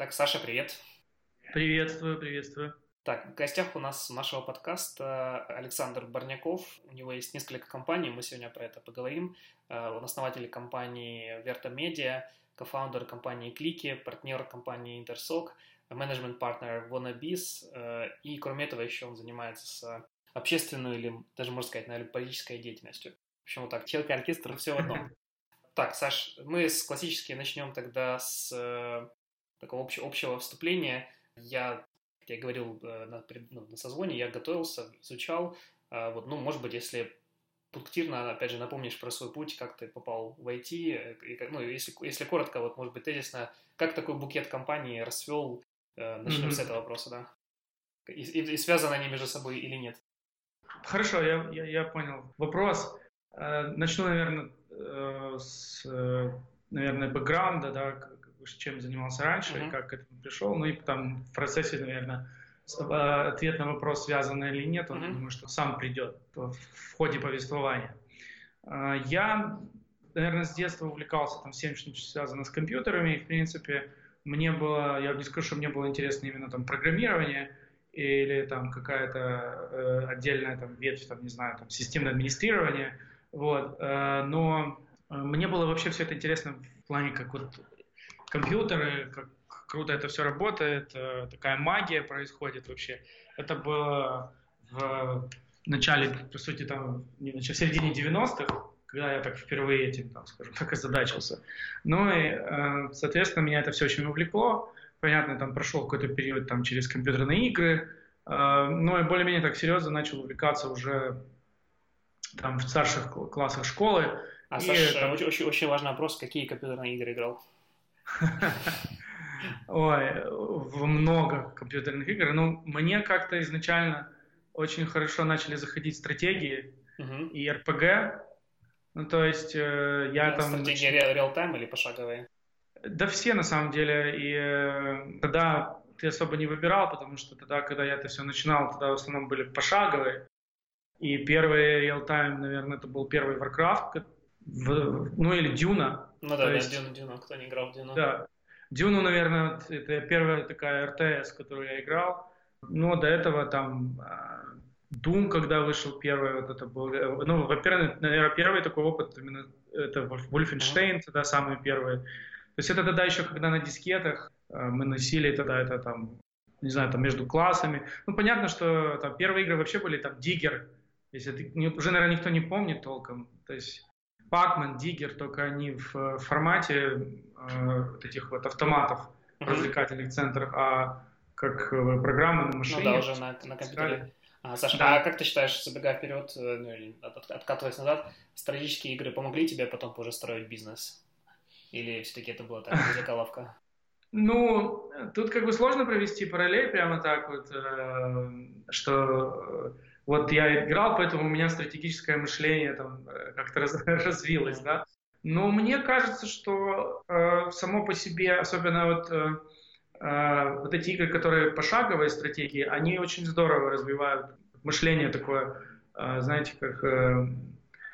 Итак, Саша, привет. Приветствую, приветствую. Так, в гостях у нас нашего подкаста Александр Барняков. У него есть несколько компаний, мы сегодня про это поговорим. Э, он основатель компании Verta Media, кофаундер компании Клики, партнер компании Интерсок, менеджмент-партнер Wannabes. Э, и кроме этого еще он занимается общественной или даже, можно сказать, наверное, политической деятельностью. В общем, вот так, челка оркестр, все в одном. Так, Саш, мы с классически начнем тогда с э, такого общего, общего вступления. Я, как я говорил э, на, ну, на созвоне, я готовился, изучал. Э, вот, ну, может быть, если пунктирно, опять же, напомнишь про свой путь, как ты попал в IT, и, как, ну, если, если коротко, вот, может быть, тезисно, как такой букет компании расцвел, э, начнем mm-hmm. с этого вопроса, да? И, и, и связаны они между собой или нет? Хорошо, я, я, я понял. Вопрос. Э, начну, наверное, с, наверное, бэкграунда, да, чем занимался раньше mm-hmm. и как к этому пришел. Ну и там в процессе, наверное, а, ответ на вопрос, связанный или нет, он, mm-hmm. думаю, что сам придет в ходе повествования. А, я, наверное, с детства увлекался там всем, что связано с компьютерами, и, в принципе, мне было, я не скажу, что мне было интересно именно там программирование или там какая-то э, отдельная там ветвь, там, не знаю, там системное администрирование, вот, э, но э, мне было вообще все это интересно в плане как вот компьютеры, как круто это все работает, э, такая магия происходит вообще. Это было в начале, по сути, там, не в середине 90-х, когда я так впервые этим, там, скажем так, озадачился. Ну и, э, соответственно, меня это все очень увлекло. Понятно, там прошел какой-то период там через компьютерные игры, э, но и более-менее так серьезно начал увлекаться уже там в старших классах школы. А, и, Саша, там... очень, очень важный вопрос, какие компьютерные игры играл? Ой, в много компьютерных игр. Ну, мне как-то изначально очень хорошо начали заходить стратегии и RPG. Ну, то есть э, я да, там... Стратегия нач... реал-тайм или пошаговые? Да все, на самом деле. И э, тогда ты особо не выбирал, потому что тогда, когда я это все начинал, тогда в основном были пошаговые. И первый реал-тайм, наверное, это был первый Warcraft, ну или Дюна. Ну да, да, есть, Дюна, Дюна, кто не играл в Дюну. Да. Дюну, наверное, это первая такая РТС, которую я играл. Но до этого там Doom, когда вышел первый, вот это был, ну, во-первых, наверное, первый такой опыт именно это Wolfenstein, mm-hmm. тогда самый первый. То есть это тогда еще, когда на дискетах а, мы носили тогда это там, не знаю, там между классами. Ну, понятно, что там первые игры вообще были там Digger, если ты, уже, наверное, никто не помнит толком. То есть Пакман, Диггер, только они в э, формате э, вот этих вот автоматов в развлекательных центрах, а как э, программы на машине. Ну да, уже на, на компьютере. А, Саша, да. а как ты считаешь, забегая вперед, э, ну, от, откатываясь назад, стратегические игры помогли тебе потом уже строить бизнес? Или все-таки это была такая заколовка? Ну, тут как бы сложно провести параллель прямо так вот, что вот я играл, поэтому у меня стратегическое мышление там э, как-то раз, развилось, да. Но мне кажется, что э, само по себе, особенно вот, э, э, вот эти игры, которые пошаговые стратегии, они очень здорово развивают мышление такое, э, знаете, как, э,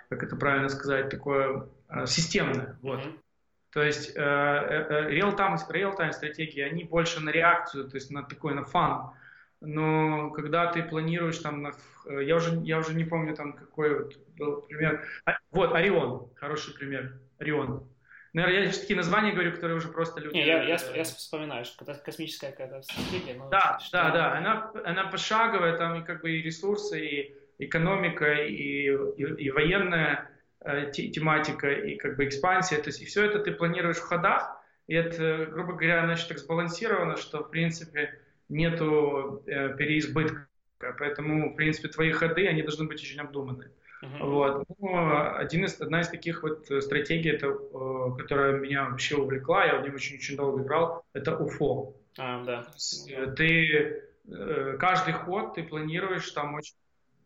как это правильно сказать, такое э, системное. Вот. Mm-hmm. То есть э, э, real-time, real-time стратегии, они больше на реакцию, то есть на такой, на фан но когда ты планируешь там, э, я уже, я уже не помню там какой вот был пример, а, вот Орион, хороший пример, Орион. Наверное, я такие названия говорю, которые уже просто люди... Не, я, я, я вспоминаю, что это космическая какая-то стратегия. Но да, что, да, да, она, она пошаговая, там и как бы и ресурсы, и экономика, и, и, и военная э, тематика, и как бы экспансия, то есть и все это ты планируешь в ходах, и это, грубо говоря, значит, так сбалансировано, что, в принципе, нету э, переизбытка. Поэтому, в принципе, твои ходы, они должны быть очень обдуманы. Uh-huh. Вот. Ну, один из, одна из таких вот стратегий, это, э, которая меня вообще увлекла, я в нем очень-очень долго играл, это УФО. А, да. Э, ты э, каждый ход ты планируешь там очень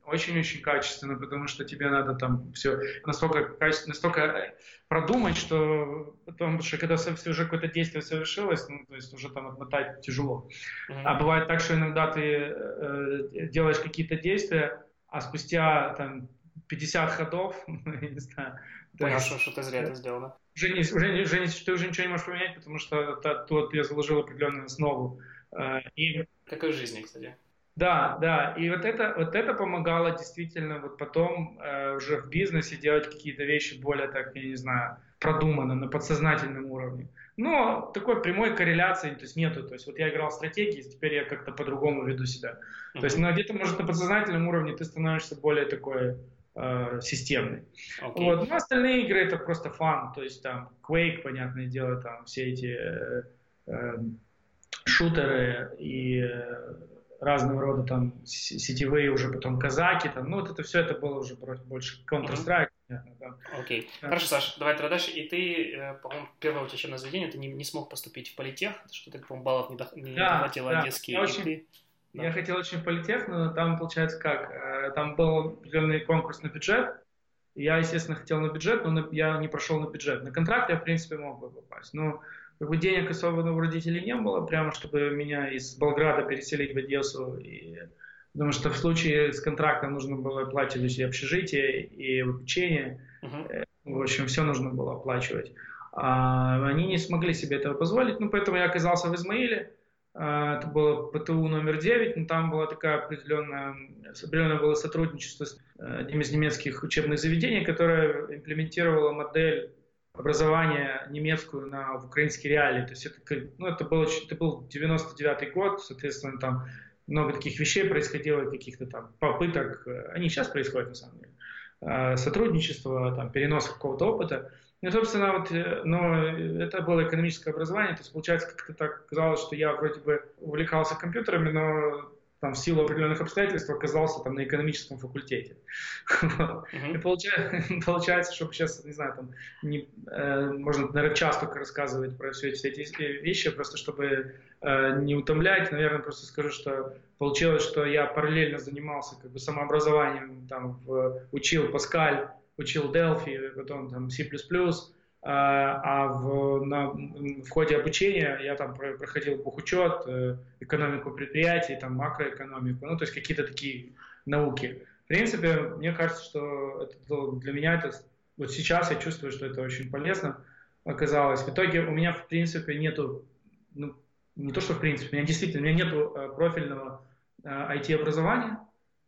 очень-очень качественно, потому что тебе надо там все настолько, настолько э, продумать, что потому что когда уже какое-то действие совершилось, ну, то есть уже там отмотать тяжело. Mm-hmm. А бывает так, что иногда ты э, делаешь какие-то действия, а спустя там 50 ходов, я не знаю, Понял, что, что ты зря это сделал, да? уже не, уже, не, уже не, ты уже ничего не можешь поменять, потому что тут я заложил определенную основу. Э, и... Как и в жизни, кстати. Да, да, и вот это, вот это помогало действительно вот потом э, уже в бизнесе делать какие-то вещи более, так, я не знаю, продуманно, на подсознательном уровне. Но такой прямой корреляции то есть нету. То есть вот я играл в стратегии, теперь я как-то по-другому веду себя. Mm-hmm. То есть ну, где-то, может, на подсознательном уровне ты становишься более такой э, системный. Okay. Вот. Ну, остальные игры это просто фан. То есть там Quake, понятное дело, там все эти э, э, шутеры и э, разного рода там сетевые уже потом казаки, там, ну вот это все это было уже больше Counter-Strike. Понятно, да. Окей. Да. Хорошо, Саш, давай тогда дальше. И ты, э, по-моему, первое у тебя учебное заведение, ты не, не смог поступить в политех, что ты, по-моему, баллов не, до, не да, хватило да. одесские. Я, очень, ты... да. я хотел очень в политех, но там, получается, как? Э, там был определенный конкурс на бюджет, я, естественно, хотел на бюджет, но я не прошел на бюджет. На контракт я, в принципе, мог бы попасть. Но как бы денег особо у родителей не было, прямо чтобы меня из Болграда переселить в Одессу. И, потому что в случае с контрактом нужно было оплачивать и общежитие, и обучение. Uh-huh. В общем, все нужно было оплачивать. А они не смогли себе этого позволить, ну, поэтому я оказался в Измаиле. А, это было ПТУ номер 9, но там было такая определенная, определенное было сотрудничество с э, одним из немецких учебных заведений, которое имплементировало модель образование немецкую на, в украинские реалии. То есть это, ну, это, было, это был 99 год, соответственно, там много таких вещей происходило, каких-то там попыток, они сейчас происходят на самом деле, э, сотрудничество, там, перенос какого-то опыта. Ну, собственно, вот, э, но это было экономическое образование, то есть, получается, как-то так казалось, что я вроде бы увлекался компьютерами, но там, в силу определенных обстоятельств оказался там на экономическом факультете. Uh-huh. И получается, получается, чтобы сейчас, не знаю, там, не, э, можно, наверное, часто рассказывать про все эти, все эти вещи, просто чтобы э, не утомлять, наверное, просто скажу, что получилось, что я параллельно занимался как бы самообразованием, там, в, учил Паскаль, учил Delphi, потом там C++, а, а в, на, в ходе обучения я там проходил бухучет, э, экономику предприятий, там макроэкономику, ну то есть какие-то такие науки. В принципе, мне кажется, что это, для меня это вот сейчас я чувствую, что это очень полезно оказалось. В итоге у меня в принципе нету, ну не то что в принципе, у меня действительно у меня нету э, профильного IT-образования,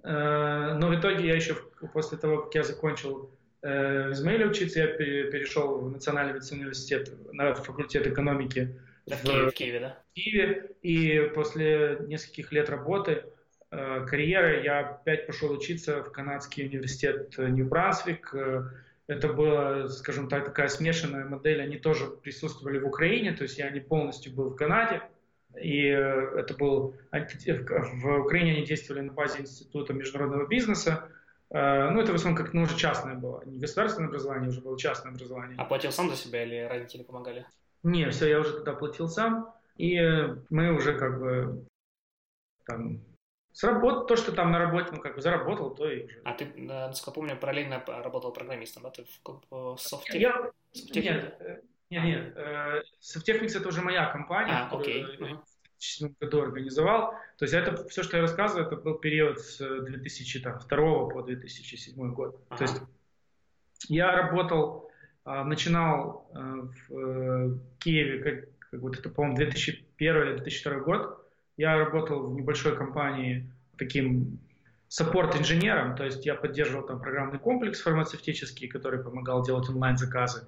э, но в итоге я еще после того, как я закончил в Измаиле учиться, я перешел в Национальный медицинский университет на факультет экономики в, в, Киеве, в Киеве, да? В Киеве. И после нескольких лет работы, э, карьеры, я опять пошел учиться в канадский университет Нью-Брансвик. Э, это была, скажем так, такая смешанная модель. Они тоже присутствовали в Украине, то есть я не полностью был в Канаде. И это был... В Украине они действовали на базе Института международного бизнеса. Э, ну, это в основном как ну, уже частное было. Не государственное образование, уже было частное образование. А платил сам за себя или родители помогали? Не, все, я уже тогда платил сам. И мы уже как бы там сработал то, что там на работе, ну, как бы заработал, то и уже. А ты, насколько помню, параллельно работал программистом, да? Ты в софте? Я... Нет, э, нет, нет. Э, Софтехникс это уже моя компания, а, окей. Uh-huh. 2007 году организовал. То есть это все, что я рассказываю, это был период с 2002 по 2007 год. Ага. То есть я работал, а, начинал а, в э, Киеве, как, как вот это, по-моему, 2001 или 2002 год. Я работал в небольшой компании таким саппорт-инженером, то есть я поддерживал там программный комплекс фармацевтический, который помогал делать онлайн-заказы.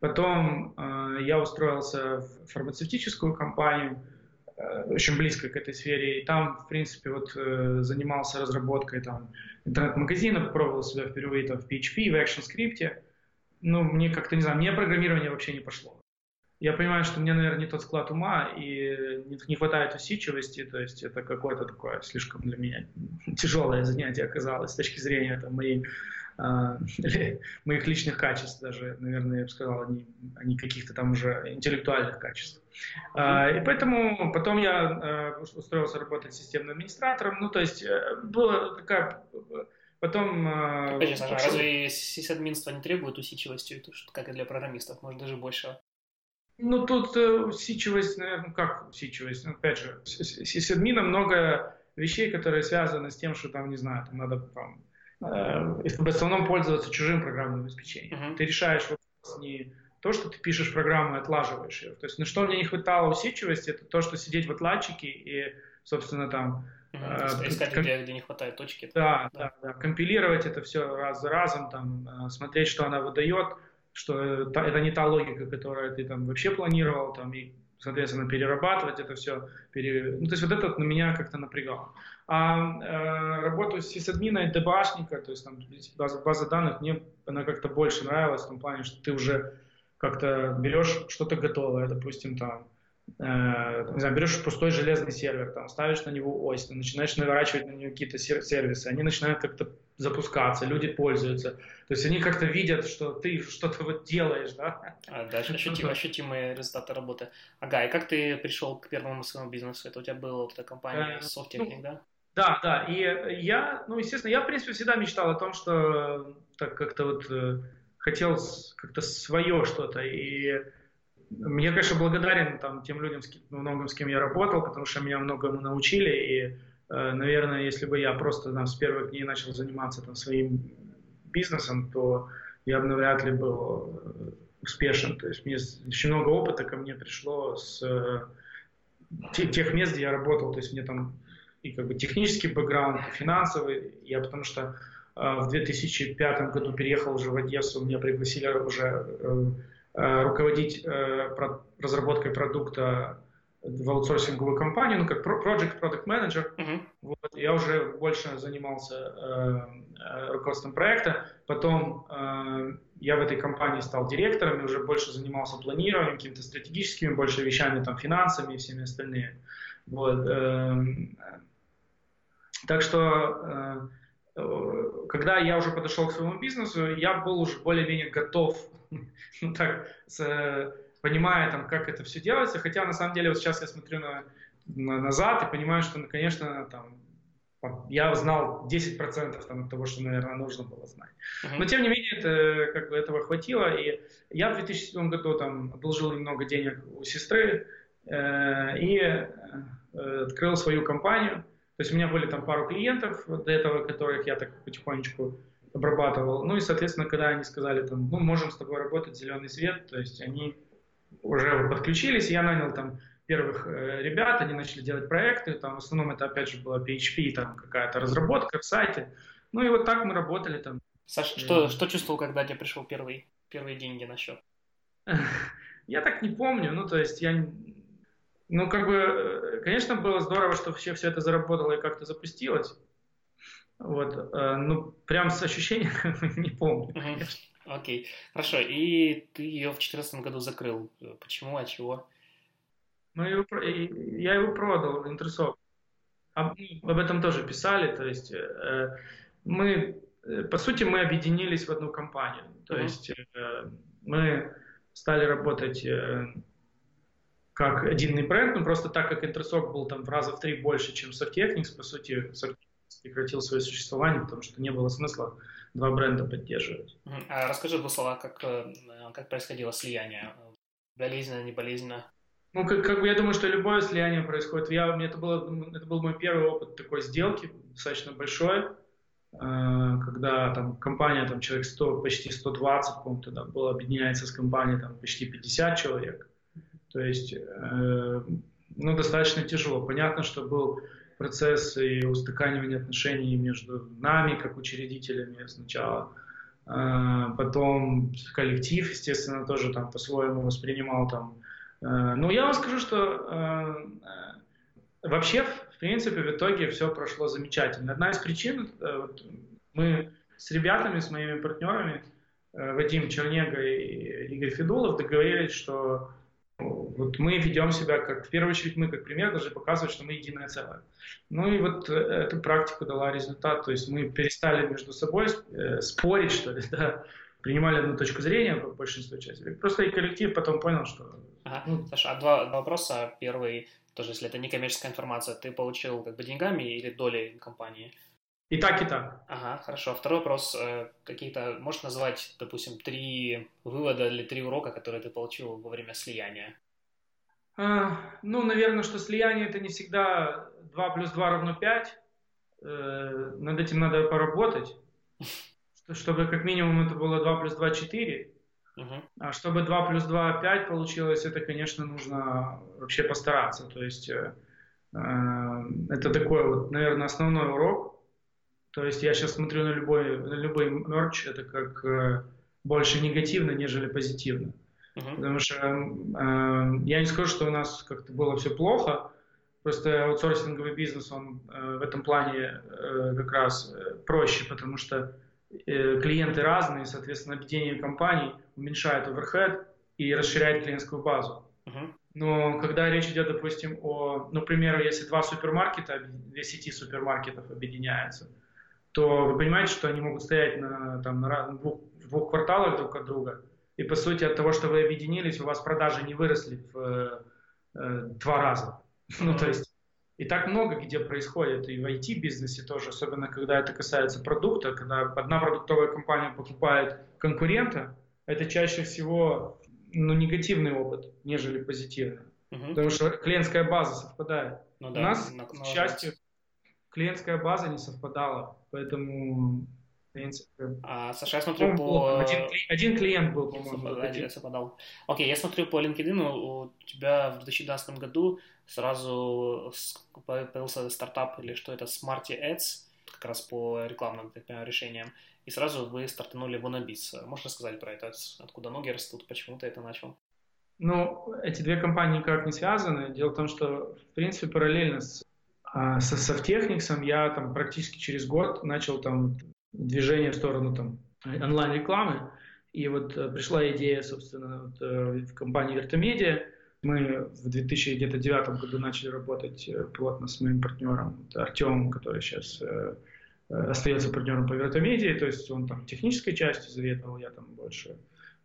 Потом э, я устроился в фармацевтическую компанию, Э, очень близко к этой сфере. И там, в принципе, вот э, занимался разработкой там интернет-магазина, пробовал себя впервые там в PHP, в ActionScript. Ну, мне как-то, не знаю, мне программирование вообще не пошло. Я понимаю, что мне, наверное, не тот склад ума и не, хватает усидчивости, то есть это какое-то такое слишком для меня тяжелое занятие оказалось с точки зрения там, моей моих личных качеств даже, наверное, я бы сказал, а не, а не каких-то там уже интеллектуальных качеств. Uh-huh. И поэтому потом я устроился работать системным администратором, ну, то есть э, была такая... Потом... Опять же, Саша, разве сисадминство не требует усидчивости, как и для программистов, может, даже больше? Ну, тут э, усидчивость, наверное, как усидчивость? Ну, опять же, с сисадмином много вещей, которые связаны с тем, что там, не знаю, там надо там, Э, в основном пользоваться чужим программным обеспечением. Uh-huh. Ты решаешь вопрос не то, что ты пишешь программу и отлаживаешь ее. То есть на что мне не хватало усидчивости, это то, что сидеть в отладчике и, собственно, там... Угу, искать, ком... где, где не хватает точки. Да, да, да, да. Компилировать это все раз за разом, там, э, смотреть, что она выдает, что это не та логика, которую ты там вообще планировал, там, и соответственно, перерабатывать это все. Пере... Ну, то есть вот это на меня как-то напрягало. А э, работу с сисадмина и дебашника, то есть там база, база данных, мне она как-то больше нравилась в том плане, что ты уже как-то берешь что-то готовое, допустим, там, не знаю, берешь пустой железный сервер, там, ставишь на него ось, ты начинаешь наворачивать на него какие-то сервисы, они начинают как-то запускаться, люди пользуются. То есть они как-то видят, что ты что-то вот делаешь, да? А, да, ощутим, ощутимые результаты работы. Ага, и как ты пришел к первому своему бизнесу? Это у тебя была вот эта компания э, Softtechnic, ну, да? Да, да. И я, ну, естественно, я, в принципе, всегда мечтал о том, что так как-то вот э, хотел как-то свое что-то. И я, конечно, благодарен там, тем людям, с, многим, с кем я работал, потому что меня многому научили. И Э, наверное, если бы я просто там, с первых дней начал заниматься там, своим бизнесом, то я бы навряд ли был э, успешен. То есть мне очень много опыта ко мне пришло с э, тех мест, где я работал. То есть мне там и как бы технический бэкграунд, и финансовый. Я потому что в 2005 году переехал уже в Одессу, меня пригласили уже руководить разработкой продукта в аутсорсинговую компанию, ну, как project product manager. Uh-huh. Вот, я уже больше занимался э, э, руководством проекта. Потом э, я в этой компании стал директором и уже больше занимался планированием, какими-то стратегическими больше вещами, там, финансами и всеми остальными. Вот, э, так что, э, когда я уже подошел к своему бизнесу, я был уже более-менее готов, ну так, с понимая, там, как это все делается, хотя на самом деле вот сейчас я смотрю на, на, назад и понимаю, что, ну, конечно, там, я знал 10% там, от того, что, наверное, нужно было знать. Uh-huh. Но, тем не менее, это, как бы, этого хватило, и я в 2007 году там, одолжил немного денег у сестры э, и э, открыл свою компанию. То есть у меня были там пару клиентов до этого, которых я так потихонечку обрабатывал. Ну и, соответственно, когда они сказали, там, ну, можем с тобой работать, зеленый свет, то есть они уже подключились, я нанял там первых э, ребят, они начали делать проекты, там в основном это опять же была PHP, там какая-то разработка в сайте, ну и вот так мы работали там. Саша, что, что чувствовал, когда тебе пришел первый, первые деньги на счет? Я так не помню, ну то есть я, ну как бы, э, конечно, было здорово, что все, все это заработало и как-то запустилось, вот, э, ну прям с ощущением не помню. Окей, хорошо. И ты ее в 2014 году закрыл. Почему, от чего? Ну, его, я его продал, Интерсок. Об, об этом тоже писали. То есть э, мы, э, по сути, мы объединились в одну компанию. То uh-huh. есть э, мы стали работать э, как единый бренд, но просто так как Интерсок был там в раза в три больше, чем Softtechnics, по сути, прекратил свое существование, потому что не было смысла два бренда поддерживать. А расскажи в двух словах, как, э, как происходило слияние? Болезненно, не болезненно? Ну, как, как бы я думаю, что любое слияние происходит. Я, это, было, это был мой первый опыт такой сделки, достаточно большой, э, когда там компания, там человек 100, почти 120, по-моему, тогда было, объединяется с компанией там почти 50 человек. То есть, э, ну, достаточно тяжело. Понятно, что был процесс и устаканивания отношений между нами, как учредителями сначала, а, потом коллектив, естественно, тоже там по-своему воспринимал там. А, но я вам скажу, что а, вообще, в принципе, в итоге все прошло замечательно. Одна из причин, э, мы с ребятами, с моими партнерами, э, Вадим Чернега и Игорь Федулов договорились, что вот мы ведем себя как, в первую очередь, мы как пример должны показывать, что мы единое целое. Ну и вот э, эта практика дала результат, то есть мы перестали между собой э, спорить, что ли, да, принимали одну точку зрения по большинству частей. Просто и коллектив потом понял, что... Ага. Ну, Саша, а два, два вопроса. Первый, тоже если это не коммерческая информация, ты получил как бы деньгами или долей компании? И так, и так. Ага, хорошо. Второй вопрос. Э, какие-то, можешь назвать, допустим, три вывода или три урока, которые ты получил во время слияния? А, ну, наверное, что слияние это не всегда 2 плюс 2 равно 5. Э, над этим надо поработать, чтобы как минимум это было 2 плюс 2 4. Uh-huh. А чтобы 2 плюс 2 5 получилось, это, конечно, нужно вообще постараться. То есть э, это такой вот, наверное, основной урок. То есть я сейчас смотрю на любой, на любой мерч, это как э, больше негативно, нежели позитивно. Uh-huh. Потому что э, я не скажу, что у нас как-то было все плохо, просто аутсорсинговый бизнес, он э, в этом плане э, как раз э, проще, потому что э, клиенты разные, соответственно, объединение компаний уменьшает оверхед и расширяет клиентскую базу. Uh-huh. Но когда речь идет, допустим, о, ну, к примеру, если два супермаркета, две сети супермаркетов объединяются, то вы понимаете, что они могут стоять на, там, на двух, двух кварталах друг от друга, и по сути от того, что вы объединились, у вас продажи не выросли в э, э, два раза. Ну, то есть и так много где происходит, и в IT-бизнесе тоже, особенно когда это касается продукта, когда одна продуктовая компания покупает конкурента, это чаще всего ну, негативный опыт, нежели позитивный. Угу. Потому что клиентская база совпадает. Ну, да, У нас, на, к счастью, клиентская база не совпадала, поэтому принципе. А, Саша, я смотрю по... Один, один клиент был, по-моему. Совпадал, совпадал. Окей, я смотрю по LinkedIn, у тебя в 2012 году сразу появился стартап или что это, Smarty Ads, как раз по рекламным так понимаю, решениям, и сразу вы стартанули Wannabis. Можешь рассказать про это? Откуда ноги растут? Почему ты это начал? Ну, эти две компании никак не связаны. Дело в том, что, в принципе, параллельно с, а, со Софтехниксом я там практически через год начал там движение в сторону там, онлайн-рекламы. И вот э, пришла идея, собственно, вот, э, в компании Вертомедиа. Мы в 2009 году начали работать э, плотно с моим партнером Артемом, который сейчас остается партнером по Вертомедии, то есть он там технической частью заведовал, я там больше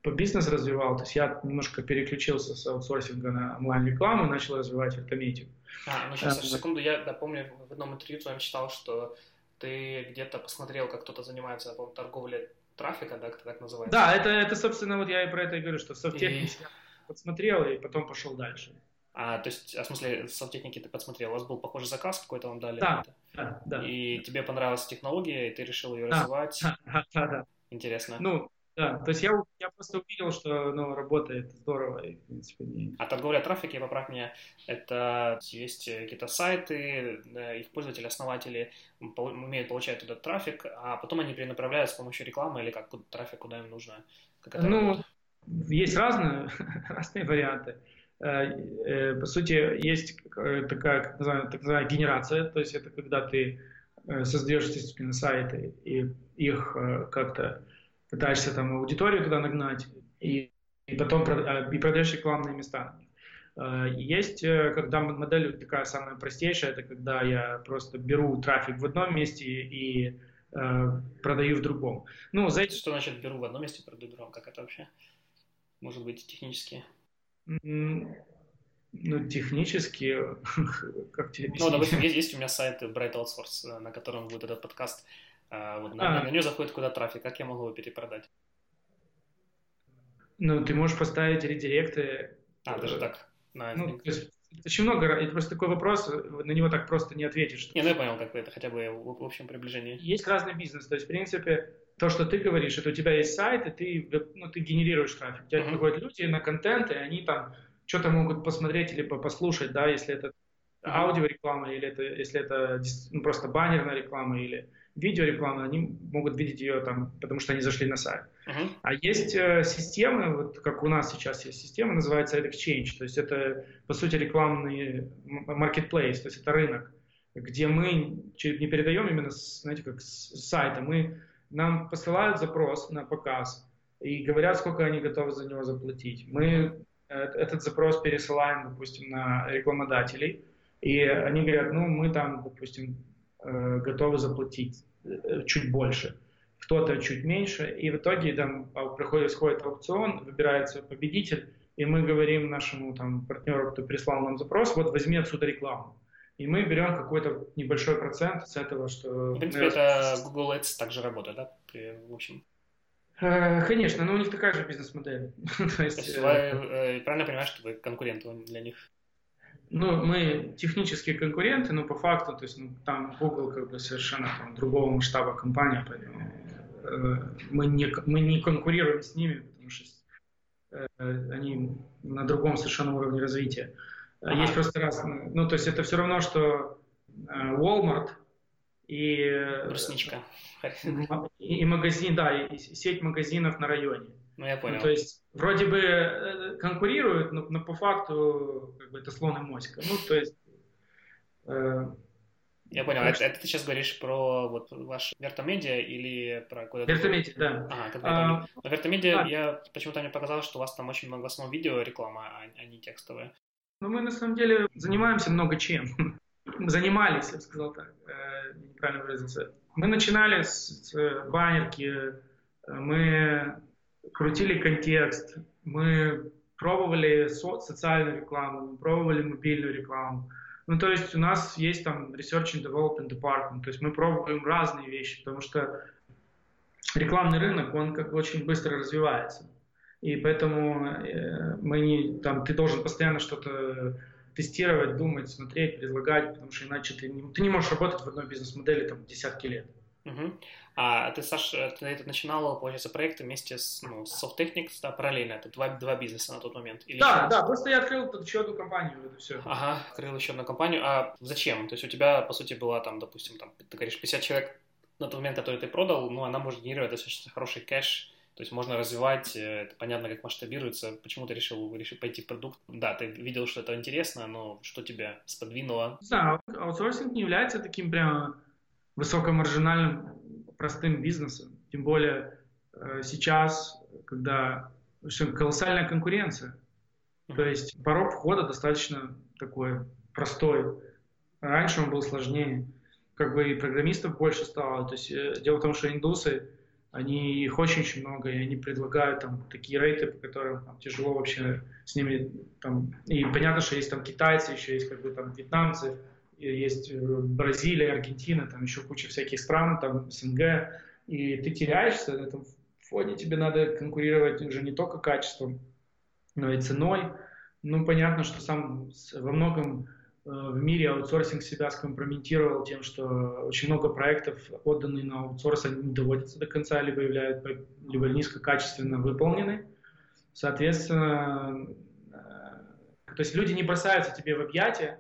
бизнес развивал, то есть я немножко переключился с аутсорсинга на онлайн-рекламу и начал развивать Вертомедию. А, ну сейчас, секунду, я да, помню, в одном интервью твоем читал, что ты где-то посмотрел, как кто-то занимается по торговлей трафика, да, как это так называется? Да, это, это, собственно, вот я и про это и говорю, что в софттехнике и... я подсмотрел и потом пошел дальше. А, то есть, а в смысле, в софттехнике ты подсмотрел, у вас был похожий заказ какой-то вам дали? Да, да, да. И тебе понравилась технология, и ты решил ее да, развивать? Да, да, да. Интересно. Ну, да, то есть я, я просто увидел, что оно работает здорово и, в принципе, не... А торговля трафике, поправь меня, это есть какие-то сайты, их пользователи, основатели умеют получать этот трафик, а потом они перенаправляют с помощью рекламы или как трафик, куда им нужно? Как это ну, работает? есть разные, разные варианты. Э, э, по сути, есть такая, так называемая, так называемая генерация, то есть это когда ты э, создаешь, естественно, сайты и их как-то пытаешься там аудиторию туда нагнать, и, и потом и продаешь рекламные места. Э, есть, э, когда модель такая самая простейшая, это когда я просто беру трафик в одном месте и э, продаю в другом. Ну, за... Что значит беру в одном месте, продаю в другом? Как это вообще? Может быть, технически? Ну, технически, как тебе объяснить? Ну, допустим, есть, есть у меня сайт Bright Outsource, на котором будет этот подкаст. А вот на, а. на нее заходит куда трафик, как я могу его перепродать? Ну, ты можешь поставить редиректы. А, даже так? На... Ну, то есть, очень много, это просто такой вопрос, на него так просто не ответишь. Не, ну я понял, как это хотя бы в, в общем приближении. Есть разный бизнес, то есть, в принципе, то, что ты говоришь, это у тебя есть сайт, и ты, ну, ты генерируешь трафик. У тебя uh-huh. приходят люди на контент, и они там что-то могут посмотреть или послушать, да, если это uh-huh. аудиореклама, или это, если это ну, просто баннерная реклама, или видеорекламы, они могут видеть ее там, потому что они зашли на сайт. Uh-huh. А есть э, системы, вот как у нас сейчас есть система, называется Exchange, то есть это, по сути, рекламный marketplace, то есть это рынок, где мы не передаем именно, знаете, как с сайта, мы, нам посылают запрос на показ и говорят, сколько они готовы за него заплатить. Мы этот запрос пересылаем, допустим, на рекламодателей, и они говорят, ну, мы там, допустим, э, готовы заплатить чуть больше, кто-то чуть меньше, и в итоге там проходит, сходит аукцион, выбирается победитель, и мы говорим нашему там партнеру, кто прислал нам запрос, вот возьми отсюда рекламу. И мы берем какой-то небольшой процент с этого, что... В принципе, это Google Ads также работает, да? В общем. Э, конечно, но у них такая же бизнес-модель. То есть, вы э, правильно понимаешь, что вы конкурент для них? Ну, мы технические конкуренты, но по факту, то есть ну, там Google как бы совершенно там, другого масштаба компания, поэтому э, мы, не, мы не конкурируем с ними, потому что они на другом совершенно уровне развития. Ага. Есть просто раз, ну, то есть это все равно, что Walmart и... Брусничка. И, и магазин, да, и сеть магазинов на районе. Ну, я понял. Ну, то есть, вроде бы конкурируют, но, но по факту как бы это слон и моська. Ну, то есть, я понял. Это, это ты сейчас говоришь про вот ваш Вертомедиа или про какой-то... Вертомедиа, да. Ага, как а, Но Вертомедиа, да. я почему-то мне показалось, что у вас там очень много в основном видео реклама, а, а не текстовая. Ну, мы на самом деле занимаемся много чем. Занимались, я бы сказал так, э, неправильно выразился. Мы начинали с, с баннерки, мы крутили контекст, мы пробовали со- социальную рекламу, мы пробовали мобильную рекламу, ну, то есть у нас есть там Research and Development Department, то есть мы пробуем разные вещи, потому что рекламный рынок, он как бы очень быстро развивается. И поэтому э, мы не, там, ты должен постоянно что-то тестировать, думать, смотреть, предлагать, потому что иначе ты не, ты не можешь работать в одной бизнес-модели там десятки лет. Угу. А ты, Саш, ты это начинал, получается, проект вместе с, ну, с Softtechnics, да, параллельно? Это два, два бизнеса на тот момент? Или да, еще... да, просто я открыл тут еще одну компанию, это все. Ага, открыл еще одну компанию. А зачем? То есть у тебя, по сути, была там, допустим, там, ты говоришь, 50 человек на тот момент, который ты продал, ну, она может генерировать достаточно хороший кэш, то есть можно развивать, э, это понятно, как масштабируется. Почему ты решил, решил пойти в продукт? Да, ты видел, что это интересно, но что тебя сподвинуло? Знаю, аутсорсинг не является таким прям высокомаржинальным простым бизнесом. Тем более э, сейчас, когда колоссальная конкуренция. То есть порог входа достаточно такой простой. Раньше он был сложнее. Как бы и программистов больше стало. То есть э, дело в том, что индусы, они их очень-очень много, и они предлагают там такие рейты, по которым там, тяжело вообще с ними там. И понятно, что есть там китайцы, еще есть как бы там вьетнамцы, есть э, Бразилия, Аргентина, там еще куча всяких стран, там СНГ, и ты теряешься на этом фоне, тебе надо конкурировать уже не только качеством, но и ценой. Ну, понятно, что сам во многом э, в мире аутсорсинг себя скомпрометировал тем, что очень много проектов, отданные на аутсорс, они не доводятся до конца, либо являются либо низкокачественно выполнены. Соответственно, э, то есть люди не бросаются тебе в объятия,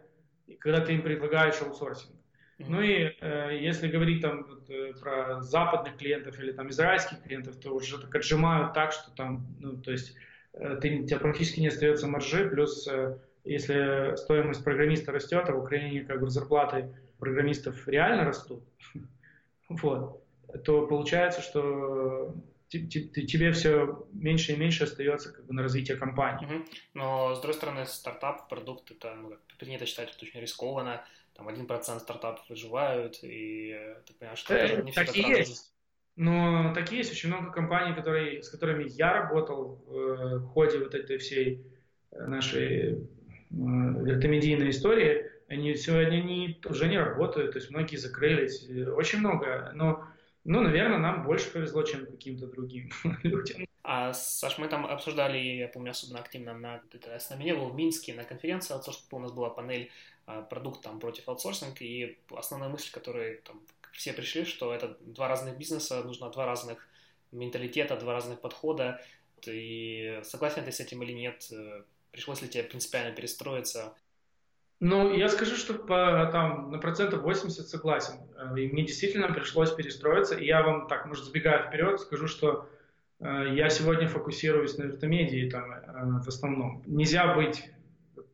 когда ты им предлагаешь аутсорсинг. Ну и э, если говорить там вот, э, про западных клиентов или там израильских клиентов, то уже так отжимают так, что там, ну, то есть э, ты, у тебя практически не остается маржи, плюс э, если стоимость программиста растет, а в Украине как бы зарплаты программистов реально растут, вот, то получается, что тебе все меньше и меньше остается как бы, на развитие компании. Угу. Но, с другой стороны, стартап, продукт, это ну, принято считать, это очень рискованно. Там 1% стартапов выживают, и ты понимаешь, что это не так, так и есть. Но такие есть очень много компаний, которые, с которыми я работал э, в ходе вот этой всей э, нашей э, вертомедийной истории. Они сегодня они уже не работают, то есть многие закрылись, очень много. Но ну, наверное, нам больше повезло, чем каким-то другим людям. А, Саш, мы там обсуждали, я помню, особенно активно на, это, с нами был в Минске на конференции аутсорсинг, у нас была панель а, продукт там против аутсорсинга, и основная мысль, которой там все пришли, что это два разных бизнеса, нужно два разных менталитета, два разных подхода, и согласен ты с этим или нет, пришлось ли тебе принципиально перестроиться? Ну, я скажу, что по, там, на процентов 80 согласен. Э, и мне действительно пришлось перестроиться. И я вам так, может, забегая вперед, скажу, что э, я сегодня фокусируюсь на вертомедии там, э, в основном. Нельзя быть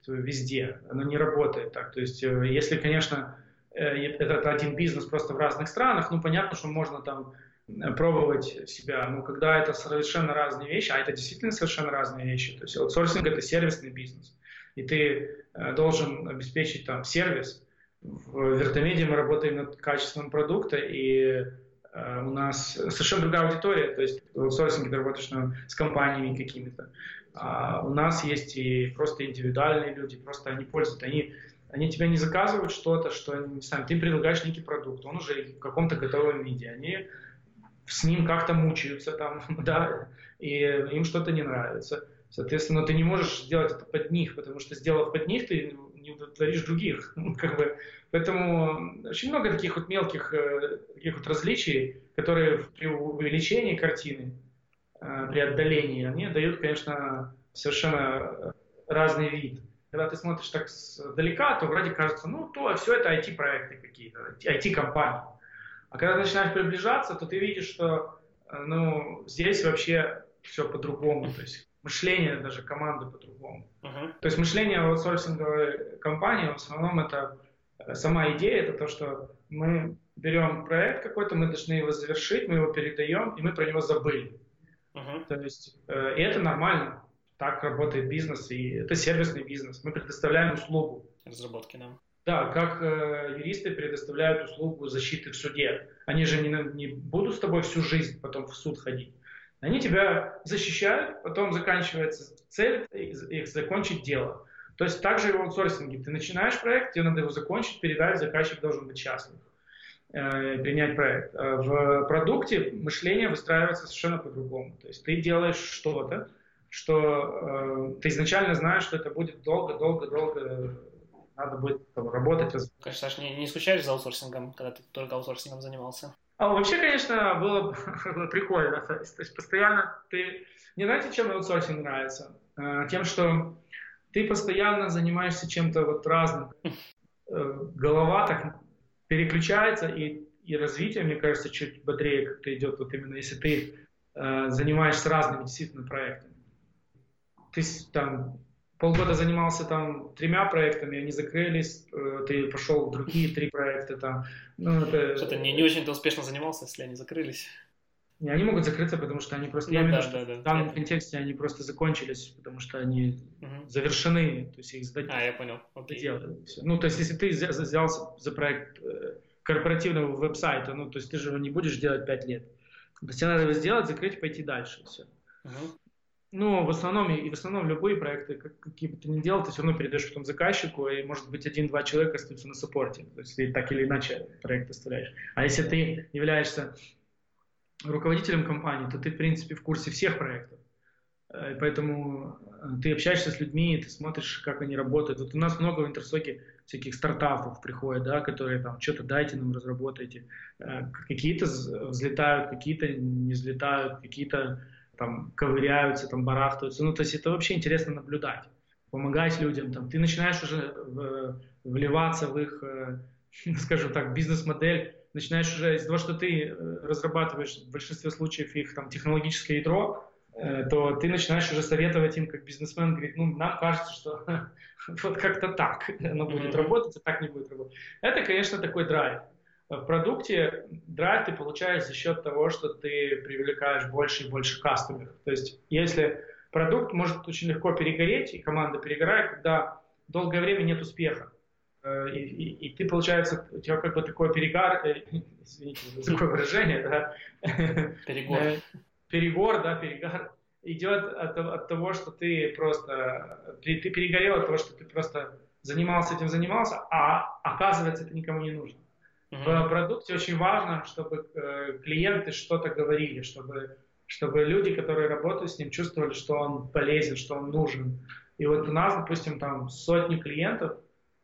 везде, оно не работает так. То есть, э, если, конечно, э, это один бизнес просто в разных странах, ну, понятно, что можно там э, пробовать себя, но когда это совершенно разные вещи, а это действительно совершенно разные вещи, то есть аутсорсинг – это сервисный бизнес, и ты Э, должен обеспечить там сервис. В Вертомеде мы работаем над качеством продукта, и э, у нас совершенно другая аудитория, то есть в аутсорсинге ты работаешь ну, с компаниями какими-то. А у нас есть и просто индивидуальные люди, просто они пользуются, они, они тебя не заказывают что-то, что не знаю, ты предлагаешь некий продукт, он уже в каком-то готовом виде, они с ним как-то мучаются там, да, и им что-то не нравится. Соответственно, ты не можешь сделать это под них, потому что сделав под них, ты не удовлетворишь других. Ну, как бы. Поэтому очень много таких вот мелких э, таких вот различий, которые при увеличении картины, э, э, при отдалении, они дают, конечно, совершенно разный вид. Когда ты смотришь так сдалека, то вроде кажется, ну, то все это IT-проекты какие-то, IT-компании. А когда начинаешь приближаться, то ты видишь, что ну, здесь вообще все по-другому. То есть мышление даже команды по-другому. Uh-huh. То есть мышление аутсорсинговой компании в основном это э, сама идея, это то, что мы берем проект какой-то, мы должны его завершить, мы его передаем, и мы про него забыли. Uh-huh. То есть э, и это нормально. Так работает бизнес, и это сервисный бизнес. Мы предоставляем услугу. Разработки, да. Да, как э, юристы предоставляют услугу защиты в суде. Они же не, не будут с тобой всю жизнь потом в суд ходить. Они тебя защищают, потом заканчивается цель, их закончить дело. То есть также и в аутсорсинге. Ты начинаешь проект, тебе надо его закончить, передать, заказчик должен быть счастлив, э, принять проект. А в продукте мышление выстраивается совершенно по-другому. То есть ты делаешь что-то, что э, ты изначально знаешь, что это будет долго-долго-долго надо будет там, работать. Конечно, Саш, не, не скучаешь за аутсорсингом, когда ты только аутсорсингом занимался? А вообще, конечно, было, прикольно. То есть, то есть постоянно ты... Не знаете, чем аутсорсинг нравится? А, тем, что ты постоянно занимаешься чем-то вот разным. Э, голова так переключается, и, и развитие, мне кажется, чуть бодрее как-то идет, вот именно если ты э, занимаешься разными действительно проектами. Ты там полгода занимался там тремя проектами, они закрылись, э, ты пошел в другие три проекта там. Ну, это... Что-то не, не очень-то успешно занимался, если они закрылись. Не, они могут закрыться, потому что они просто... Ну, я имею в виду, да, в данном контексте они просто закончились, потому что они угу. завершены, то есть их сдать... А, я понял. Окей. Делали, Ну, то есть если ты взялся за проект э, корпоративного веб-сайта, ну, то есть ты же его не будешь делать пять лет. То есть тебе надо его сделать, закрыть, пойти дальше, все. Угу. Ну, в основном, и в основном любые проекты, какие бы ты ни делал, ты все равно передаешь потом заказчику, и, может быть, один-два человека остаются на саппорте. То есть ты так или иначе проект оставляешь. А если ты являешься руководителем компании, то ты, в принципе, в курсе всех проектов. Э, и поэтому э, ты общаешься с людьми, ты смотришь, как они работают. Вот у нас много в Интерсоке всяких стартапов приходят, да, которые там что-то дайте нам, разработайте. Э, какие-то взлетают, какие-то не взлетают, какие-то там ковыряются, там барахтаются. Ну, то есть это вообще интересно наблюдать, помогать людям. Там, ты начинаешь уже в, вливаться в их, э, скажем так, бизнес-модель, начинаешь уже из-за того, что ты э, разрабатываешь в большинстве случаев их там технологическое ядро, э, то ты начинаешь уже советовать им как бизнесмен, говорить, ну, нам кажется, что вот как-то так оно будет работать, а так не будет работать. Это, конечно, такой драйв в продукте драйв ты получаешь за счет того, что ты привлекаешь больше и больше кастомеров. То есть если продукт может очень легко перегореть, и команда перегорает, когда долгое время нет успеха. Э, и, и, и ты, получается, у тебя как бы такой перегар, э, извините за такое выражение, да. Перегор. Э, перегор, да, перегар идет от, от того, что ты просто, ты, ты перегорел от того, что ты просто занимался этим, занимался, а оказывается, это никому не нужно. В продукте очень важно, чтобы э, клиенты что-то говорили, чтобы, чтобы люди, которые работают с ним, чувствовали, что он полезен, что он нужен. И вот у нас, допустим, там сотни клиентов,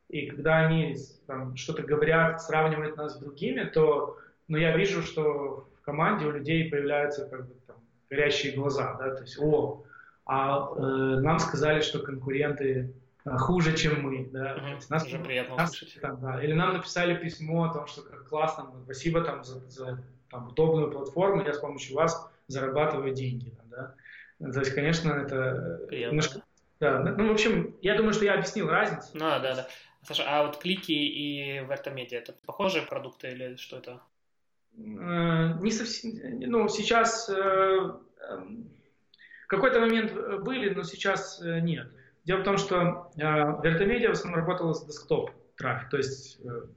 и когда они там, что-то говорят, сравнивают нас с другими, то ну, я вижу, что в команде у людей появляются как бы, там, горящие глаза, да, то есть, о, а э, нам сказали, что конкуренты хуже, чем мы. Да. Угу, нас, уже приятно нас, Там, да. Или нам написали письмо о том, что как классно, спасибо там, за, за там, удобную платформу, я с помощью вас зарабатываю деньги. Там, да. То есть, конечно, это приятно. немножко... Да, ну, в общем, я думаю, что я объяснил разницу. Ну, да, да. Саша, а вот клики и Вертомедиа, это похожие продукты или что это? Э, не совсем, ну, сейчас э, эм, какой-то момент были, но сейчас нет. Дело в том, что э, Вертомедиа в основном работала с десктоп трафик, то есть э,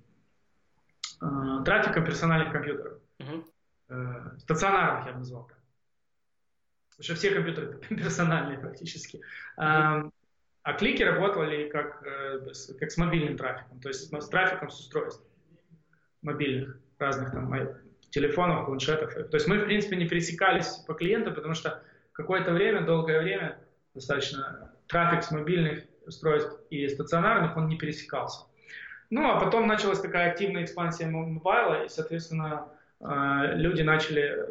э, трафиком персональных компьютеров. Uh-huh. Э, стационарных я бы назвал так. Потому что все компьютеры персональные практически. Uh-huh. А клики работали как, э, как с мобильным трафиком, то есть с трафиком с устройств мобильных, разных там телефонов, планшетов. То есть мы, в принципе, не пересекались по клиенту, потому что какое-то время, долгое время, достаточно трафик с мобильных устройств и стационарных, он не пересекался. Ну, а потом началась такая активная экспансия мобайла, и, соответственно, э, люди начали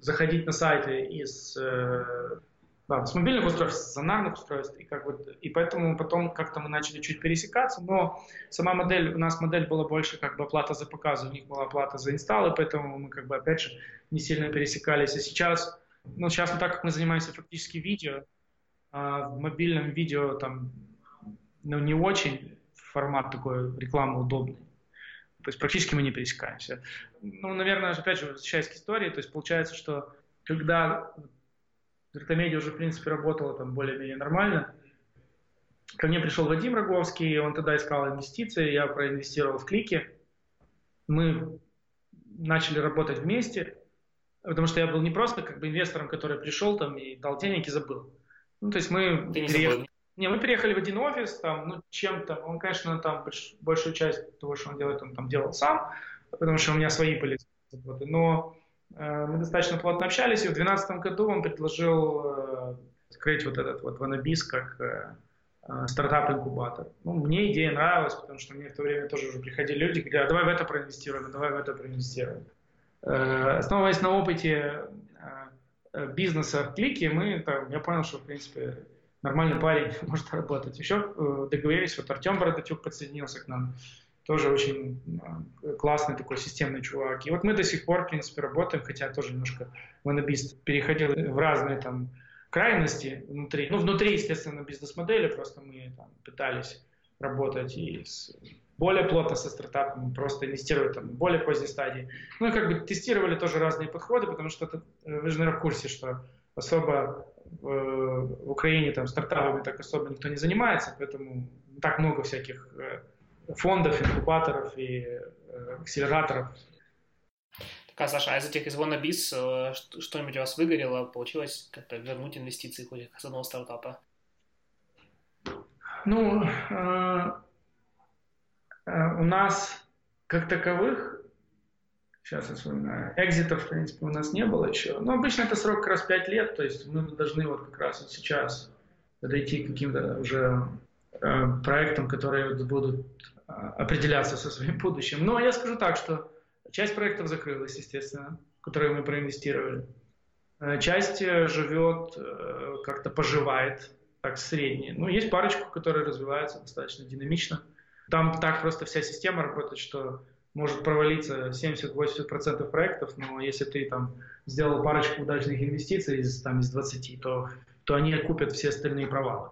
заходить на сайты из да, с мобильных устройств, с зонарных устройств, и, как бы, и поэтому потом как-то мы начали чуть пересекаться, но сама модель, у нас модель была больше как бы оплата за показ, у них была оплата за инсталлы, поэтому мы как бы опять же не сильно пересекались. А сейчас, ну сейчас так как мы занимаемся фактически видео, в мобильном видео там ну, не очень формат такой рекламы удобный. То есть практически мы не пересекаемся. Ну, наверное, опять же, возвращаясь к истории, то есть получается, что когда Вертомедиа уже, в принципе, работала там более-менее нормально. Ко мне пришел Вадим Роговский, он тогда искал инвестиции, я проинвестировал в клики. Мы начали работать вместе, потому что я был не просто как бы инвестором, который пришел там и дал денег и забыл. Ну, то есть мы Ты не переехали. Не, мы переехали в один офис, там, ну, чем-то, он, конечно, там больш, большую часть того, что он делает, он там делал сам, потому что у меня свои были заботы, но Э, мы достаточно плотно общались, и в 2012 году он предложил э, открыть вот этот вот Ванабис как э, стартап-инкубатор. Ну, мне идея нравилась, потому что мне в то время тоже уже приходили люди, говорят, а давай в это проинвестируем, а давай в это проинвестируем. Основываясь на опыте бизнеса в клике, мы, там, я понял, что, в принципе, нормальный парень может работать. Еще договорились, вот Артем Бородатюк подсоединился к нам тоже очень а, классный такой системный чувак. И вот мы до сих пор, в принципе, работаем, хотя тоже немножко монобист переходил в разные там крайности внутри. Ну, внутри, естественно, бизнес-модели, просто мы там пытались работать и с, более плотно со стартапами, просто инвестировать там в более поздней стадии. Ну и как бы тестировали тоже разные подходы, потому что это, э, вы же, наверное, в курсе, что особо в, в Украине там стартапами так особо никто не занимается, поэтому так много всяких э, фондов, инкубаторов и э, акселераторов. Так, а, Саша, а из этих из Wannabiz э, что-нибудь у вас выгорело? Получилось как-то вернуть инвестиции хоть с одного стартапа? Ну, э, э, у нас как таковых, сейчас я вспоминаю, экзитов, в принципе, у нас не было еще. Но обычно это срок как раз 5 лет, то есть мы должны вот как раз вот сейчас подойти к каким-то уже э, проектам, которые будут определяться со своим будущим. Но я скажу так, что часть проектов закрылась, естественно, которые мы проинвестировали. Э, часть э, живет, э, как-то поживает, так средние. Ну, есть парочку, которые развиваются достаточно динамично. Там так просто вся система работает, что может провалиться 70-80% проектов, но если ты там сделал парочку удачных инвестиций из, там, из 20, то, то они окупят все остальные провалы.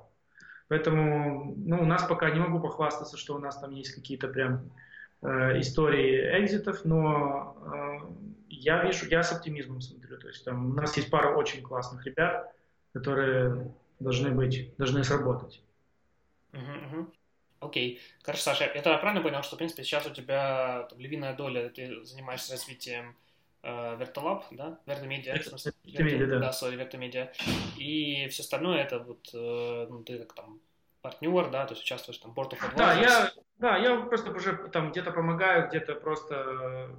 Поэтому ну, у нас пока не могу похвастаться, что у нас там есть какие-то прям э, истории экзитов, но э, я вижу, я с оптимизмом смотрю. То есть там у нас есть пара очень классных ребят, которые должны быть, должны сработать. Окей. Хорошо, Саша, я правильно понял, что, в принципе, сейчас у тебя там, львиная доля, ты занимаешься развитием э, Вертолаб, да? Вертомедиа. Вертомедиа, да. Да, сори, Вертомедиа. И все остальное это вот, э, ну, ты как там партнер, да, то есть участвуешь там Board of Advisors. Да, я, да, я просто уже там где-то помогаю, где-то просто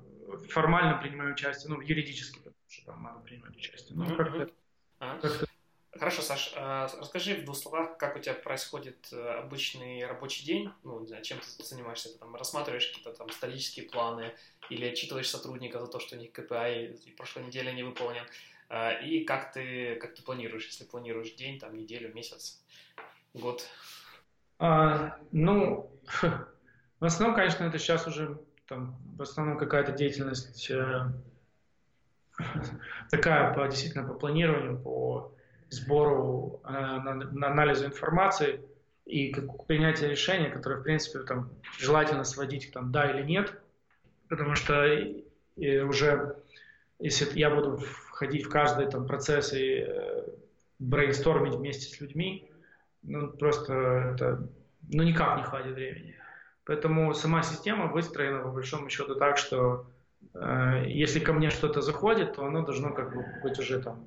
формально принимаю участие, ну, юридически, потому что там надо принимать участие. Ну, mm-hmm. как-то, а. как-то Хорошо, Саш, а, расскажи в двух словах, как у тебя происходит э, обычный рабочий день, ну, не знаю, чем ты занимаешься, ты там рассматриваешь какие-то там стратегические планы или отчитываешь сотрудников за то, что у них KPI прошлой неделе не выполнен, а, и как ты, как ты планируешь, если планируешь день, там, неделю, месяц, год? А, ну, в основном, конечно, это сейчас уже там, в основном какая-то деятельность э, такая по, действительно по планированию, по сбору, э, анализу информации и принятия решения, которое, в принципе, там, желательно сводить там, да или нет, потому что и уже, если я буду входить в каждый там, процесс и э, брейнстормить вместе с людьми, ну, просто это, ну, никак не хватит времени. Поэтому сама система выстроена, по большому счету, так, что э, если ко мне что-то заходит, то оно должно как бы быть уже там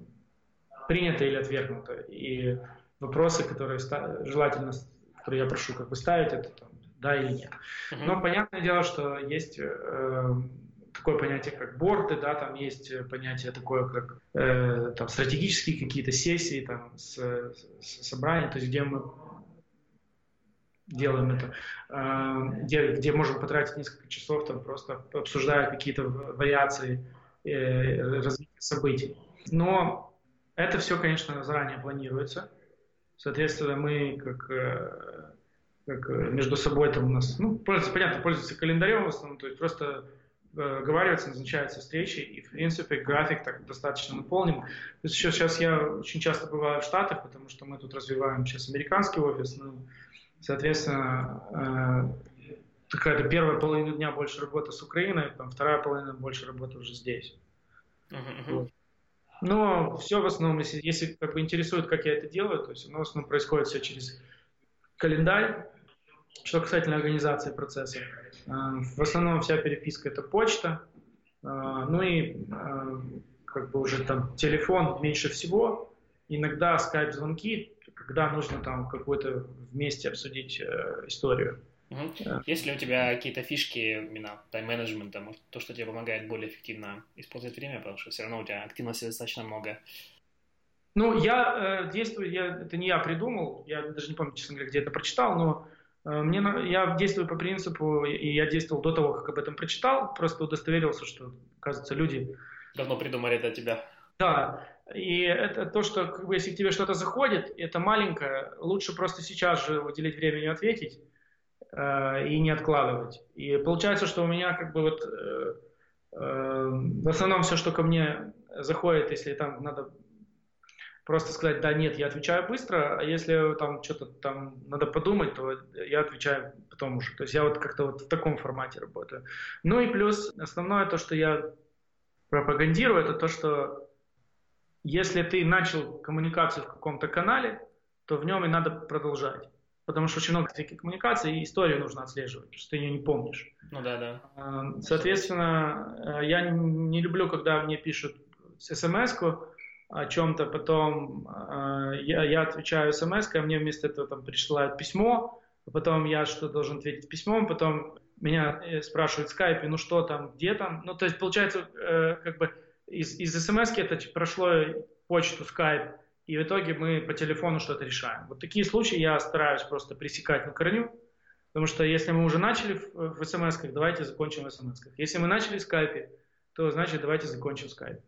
принято или отвергнуто. И вопросы, которые желательно, которые я прошу как бы ставить, это там, да или нет. Но понятное дело, что есть э, такое понятие, как борды, да, там есть понятие такое, как э, там стратегические какие-то сессии, там с, с собрания, то есть где мы делаем это, э, где, где можем потратить несколько часов, там просто обсуждая какие-то вариации э, развития событий. Но это все, конечно, заранее планируется. Соответственно, мы как, э, как между собой там у нас, ну, понятно, пользуются календарем в основном, то есть просто договариваются, назначаются встречи, и, в принципе, график так достаточно наполнен. Есть еще сейчас я очень часто бываю в Штатах, потому что мы тут развиваем сейчас американский офис, ну, соответственно, э, какая-то первая половина дня больше работа с Украиной, там вторая половина больше работы уже здесь. Uh-huh. Вот. Но все в основном, если, если как бы интересует, как я это делаю, то есть нас в основном происходит все через календарь, что касательно организации процесса. Э, в основном вся переписка это почта, э, ну и э, как бы уже там телефон меньше всего, иногда скайп-звонки, когда нужно там какую-то вместе обсудить историю. Угу. Есть ли у тебя какие-то фишки именно тайм-менеджмента, может, то, что тебе помогает более эффективно использовать время, потому что все равно у тебя активности достаточно много? Ну, я э, действую, я, это не я придумал, я даже не помню, честно говоря, где это прочитал, но Э, мне, я действую по принципу, и я действовал до того, как об этом прочитал, просто удостоверился, что, оказывается, люди... Давно придумали это тебя. Да, и это то, что как бы, если к тебе что-то заходит, это маленькое, лучше просто сейчас же уделить время и ответить, э, и не откладывать. И получается, что у меня как бы вот э, э, в основном все, что ко мне заходит, если там надо просто сказать да, нет, я отвечаю быстро, а если там что-то там надо подумать, то я отвечаю потом уже. То есть я вот как-то вот в таком формате работаю. Ну и плюс основное то, что я пропагандирую, это то, что если ты начал коммуникацию в каком-то канале, то в нем и надо продолжать. Потому что очень много таких коммуникаций, и историю нужно отслеживать, потому что ты ее не помнишь. Ну да, да. А, соответственно, я не люблю, когда мне пишут смс-ку, о чем-то, потом э, я, я отвечаю смс, а мне вместо этого там присылают письмо, а потом я что должен ответить письмом, потом меня э, спрашивают в скайпе, ну что там, где там, ну то есть получается э, как бы из, из смс это прошло почту, скайп, и в итоге мы по телефону что-то решаем. Вот такие случаи я стараюсь просто пресекать на корню, потому что если мы уже начали в, в смс давайте закончим в смс -ках. Если мы начали в скайпе, то значит давайте закончим в скайпе.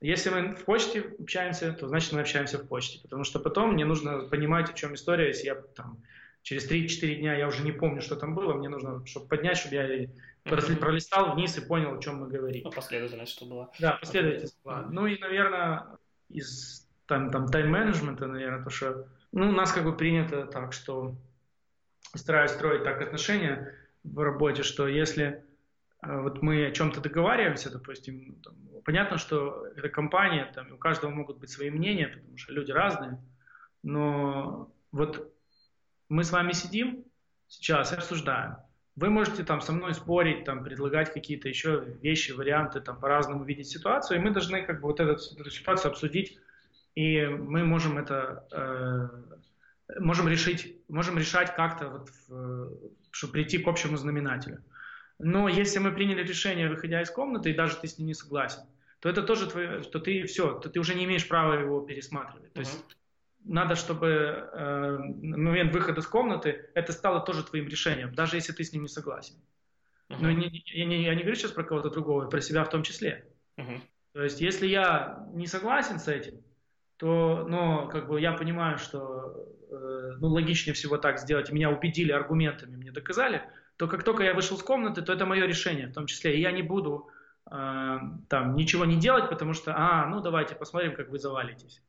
Если мы в почте общаемся, то значит мы общаемся в почте, потому что потом мне нужно понимать, в чем история, если я там через 3-4 дня я уже не помню, что там было, мне нужно, чтобы поднять, чтобы я mm-hmm. пролистал вниз и понял, о чем мы говорим. Ну, последовательность, что была. Да, последовательность была. Ну и, наверное, из там, там тайм-менеджмента, наверное, то, что ну, у нас как бы принято так, что стараюсь строить так отношения в работе, что если э, вот мы о чем-то договариваемся, допустим, там, понятно, что это компания, там, у каждого могут быть свои мнения, потому что люди разные, но вот мы с вами сидим сейчас и обсуждаем. Вы можете там со мной спорить, там, предлагать какие-то еще вещи, варианты, там, по-разному видеть ситуацию, и мы должны как бы вот эту, эту ситуацию обсудить, и мы можем это, э, можем решить, можем решать как-то, вот, в, чтобы прийти к общему знаменателю. Но если мы приняли решение, выходя из комнаты, и даже ты с ним не согласен, то это тоже твое, что ты все, то ты уже не имеешь права его пересматривать. То uh-huh. есть надо, чтобы э, момент выхода из комнаты это стало тоже твоим решением, даже если ты с ним не согласен. Uh-huh. Но не, я, не, я не говорю сейчас про кого-то другого, про себя в том числе. Uh-huh. То есть, если я не согласен с этим, то, но как бы я понимаю, что э, ну, логичнее всего так сделать, меня убедили аргументами, мне доказали, то как только я вышел из комнаты, то это мое решение в том числе. И я не буду э, там ничего не делать, потому что, а, ну давайте посмотрим, как вы завалитесь.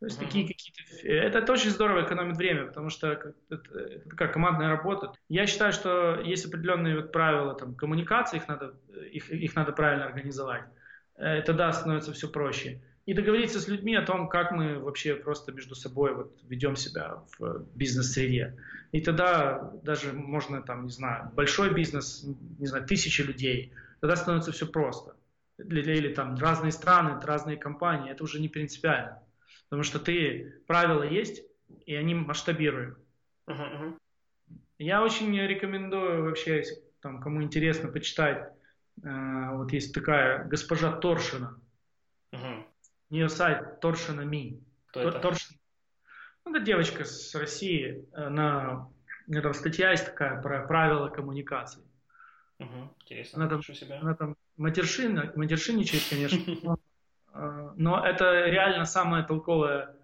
То есть mm-hmm. такие какие-то... Это, это очень здорово экономит время, потому что это, это такая командная работа. Я считаю, что есть определенные вот правила там, коммуникации, их надо, их, их надо правильно организовать. Э, тогда становится все проще и договориться с людьми о том, как мы вообще просто между собой вот ведем себя в бизнес-среде. И тогда даже можно, там, не знаю, большой бизнес, не знаю, тысячи людей, тогда становится все просто. Или, или там разные страны, разные компании, это уже не принципиально. Потому что ты, правила есть, и они масштабируют. Uh-huh, uh-huh. Я очень рекомендую вообще, если там, кому интересно, почитать. Э, вот есть такая госпожа Торшина. Uh-huh нее сайт Торшина Ми. Кто это? Торшин. Ну, это девочка с России. Она, у нее там статья есть такая про правила коммуникации. Угу, интересно. Она там, себя. она там матершина, матершинничает, конечно, но, э, но это реально самая толковая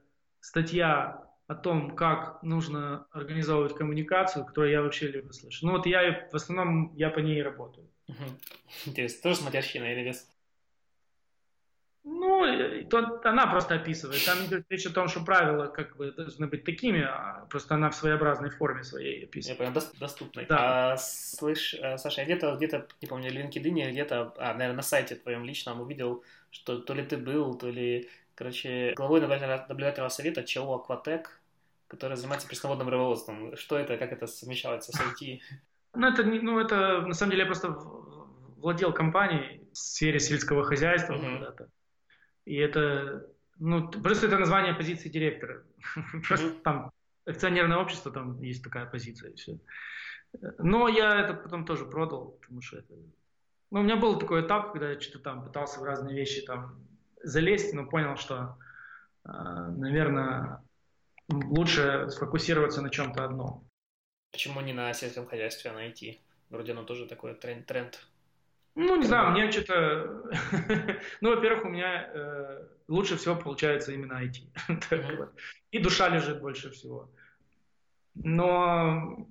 статья о том, как нужно организовывать коммуникацию, которую я вообще люблю слышать. Ну вот я в основном я по ней работаю. Интересно, тоже с матерщиной или без? Ну, то, она просто описывает. Там идет речь о том, что правила как бы должны быть такими, а просто она в своеобразной форме своей описывает. Я понял, доступной. Да. А, слышь, э, Саша, я где-то, где-то, не помню, в LinkedIn, где-то, а, наверное, на сайте твоем личном увидел, что то ли ты был, то ли, короче, главой наблюдательного совета ЧО «Акватек», который занимается пресноводным рыбоводством. Что это, как это совмещается с IT? Ну, это, ну, это, на самом деле, я просто владел компанией в сфере сельского хозяйства uh-huh. когда-то. И это, ну, просто это название позиции директора. Просто там акционерное общество, там есть такая позиция и все. Но я это потом тоже продал, потому что это... Ну, у меня был такой этап, когда я что-то там пытался в разные вещи там залезть, но понял, что, а, наверное, лучше сфокусироваться на чем-то одном. Почему не на сельском хозяйстве, а на IT? Вроде оно тоже такой тренд. тренд. Ну, не знаю, мне что-то... ну, во-первых, у меня э, лучше всего получается именно IT. И душа лежит больше всего. Но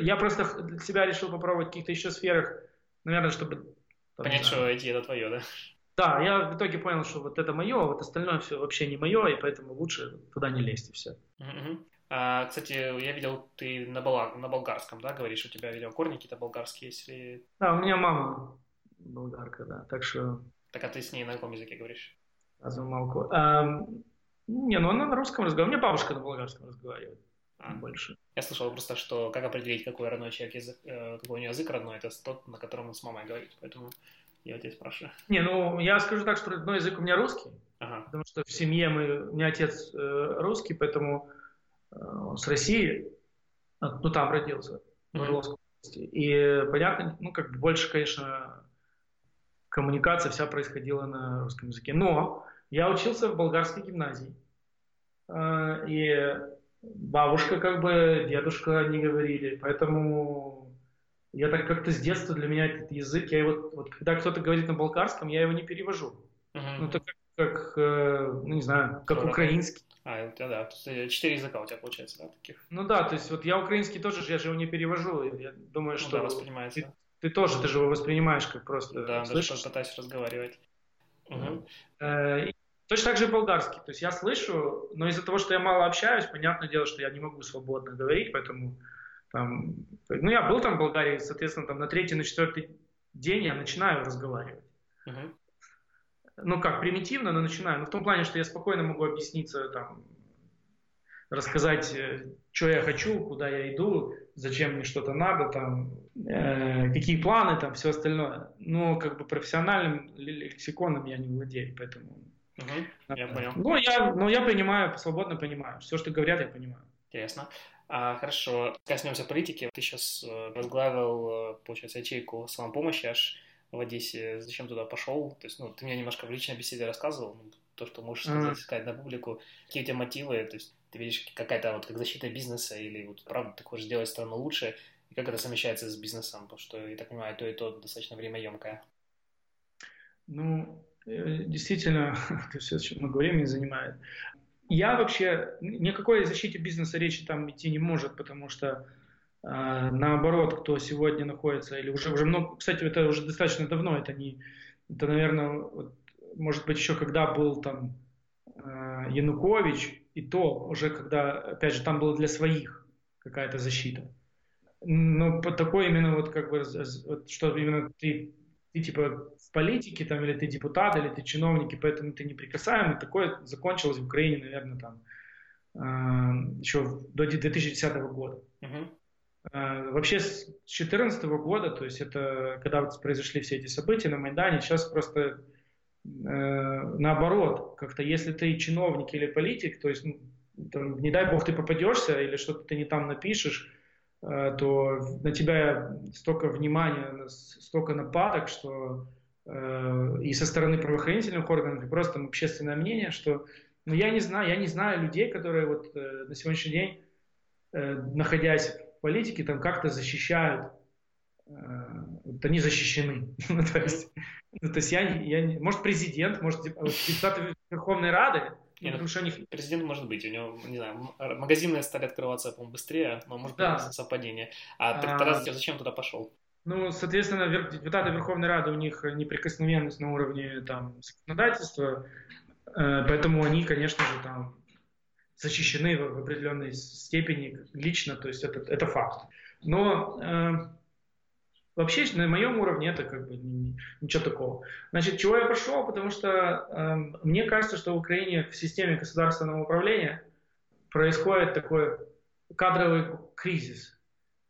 я просто для себя решил попробовать в каких-то еще сферах, наверное, чтобы... Понять, что IT это твое, да? Да, я в итоге понял, что вот это мое, а вот остальное все вообще не мое, и поэтому лучше туда не лезть и все. А, кстати, я видел, ты на, бала, на болгарском, да, говоришь, у тебя видеокорни какие-то болгарские, если... Да, у меня мама болгарка, да, так что... Так а ты с ней на каком языке говоришь? Азумалку. А, не, ну она на русском разговаривает. У меня бабушка на болгарском разговаривает. А. Больше. Я слышал просто, что как определить, какой родной человек язык, э, какой у него язык родной, это тот, на котором он с мамой говорит. Поэтому я тебя спрашиваю. Не, ну я скажу так, что родной язык у меня русский. Ага. Потому что в семье мы, у меня отец э, русский, поэтому он с России, ну там родился, в Орловской области. И понятно, ну как бы больше, конечно, коммуникация вся происходила на русском языке. Но я учился в болгарской гимназии. Э, и бабушка, как бы, дедушка не говорили. Поэтому я так как-то с детства для меня этот язык, я его, вот когда кто-то говорит на болгарском, я его не перевожу. Uh-huh. Ну, так как, как э, ну, не знаю, как Хорошо. украинский. А, у тебя, да, э, четыре языка у тебя получается, да, таких? Ну да, то есть вот я украинский тоже, я же его не перевожу. Я думаю, ну, что... Да, воспринимается. Ты, ты тоже, ты же его воспринимаешь как просто... Да, слышишь? даже пытаюсь разговаривать. Угу. Точно так же и болгарский. То есть я слышу, но из-за того, что я мало общаюсь, понятное дело, что я не могу свободно говорить, поэтому там, ну, я был там в Болгарии, соответственно, там на третий, на четвертый день я начинаю разговаривать. Uh-huh. Ну, как, примитивно, но начинаю. Ну, в том плане, что я спокойно могу объясниться, там, рассказать, э, что я хочу, куда я иду, зачем мне что-то надо, там, э, какие планы, там, все остальное. Но, как бы, профессиональным лексиконом я не владею, поэтому... Угу, я понял. Ну, я, ну, я понимаю, свободно понимаю. Все, что говорят, я понимаю. Интересно. А, хорошо, коснемся политики. Ты сейчас э, возглавил, э, получается, ячейку самопомощи аж в Одессе. Зачем туда пошел? То есть, ну, ты мне немножко в личной беседе рассказывал, ну, то, что можешь сказать, сказать на публику. Какие у тебя мотивы? То есть, ты видишь какая-то вот как защита бизнеса или вот правда ты хочешь сделать страну лучше? И как это совмещается с бизнесом? Потому что, я так понимаю, то и то достаточно времяемкое. Ну, э, действительно, это все, о чем мы говорим, не занимает я вообще никакой защите бизнеса речи там идти не может, потому что наоборот, кто сегодня находится, или уже, уже много, кстати, это уже достаточно давно, это не, это, наверное, вот, может быть, еще когда был там э, Янукович, и то уже когда, опять же, там было для своих какая-то защита. Но по такой именно вот как бы, вот, что именно ты, ты типа в политике, там, или ты депутат, или ты чиновник, и поэтому ты неприкасаемый. Такое закончилось в Украине, наверное, там, э, еще до 2010 года. Uh-huh. Э, вообще с 2014 года, то есть это когда вот произошли все эти события на Майдане, сейчас просто э, наоборот, как-то если ты чиновник или политик, то есть, ну, там, не дай бог ты попадешься или что-то ты не там напишешь, э, то на тебя столько внимания, столько нападок, что Э, и со стороны правоохранительных органов, и просто там общественное мнение, что ну, я не знаю, я не знаю людей, которые вот э, на сегодняшний день, э, находясь в политике, там как-то защищают вот они защищены. ну, то есть, ну, то есть я, я, может президент, может депутаты Верховной Рады, не, ну, что них... Президент может быть, у него, не знаю, магазины стали открываться, по-моему, быстрее, но может да. быть совпадение. А, а... Тарас зачем туда пошел? Ну, соответственно, депутаты Верховной Рады, у них неприкосновенность на уровне там, законодательства, э, поэтому они, конечно же, там защищены в определенной степени лично, то есть это, это факт. Но э, вообще на моем уровне это как бы ничего такого. Значит, чего я пошел? Потому что э, мне кажется, что в Украине в системе государственного управления происходит такой кадровый кризис.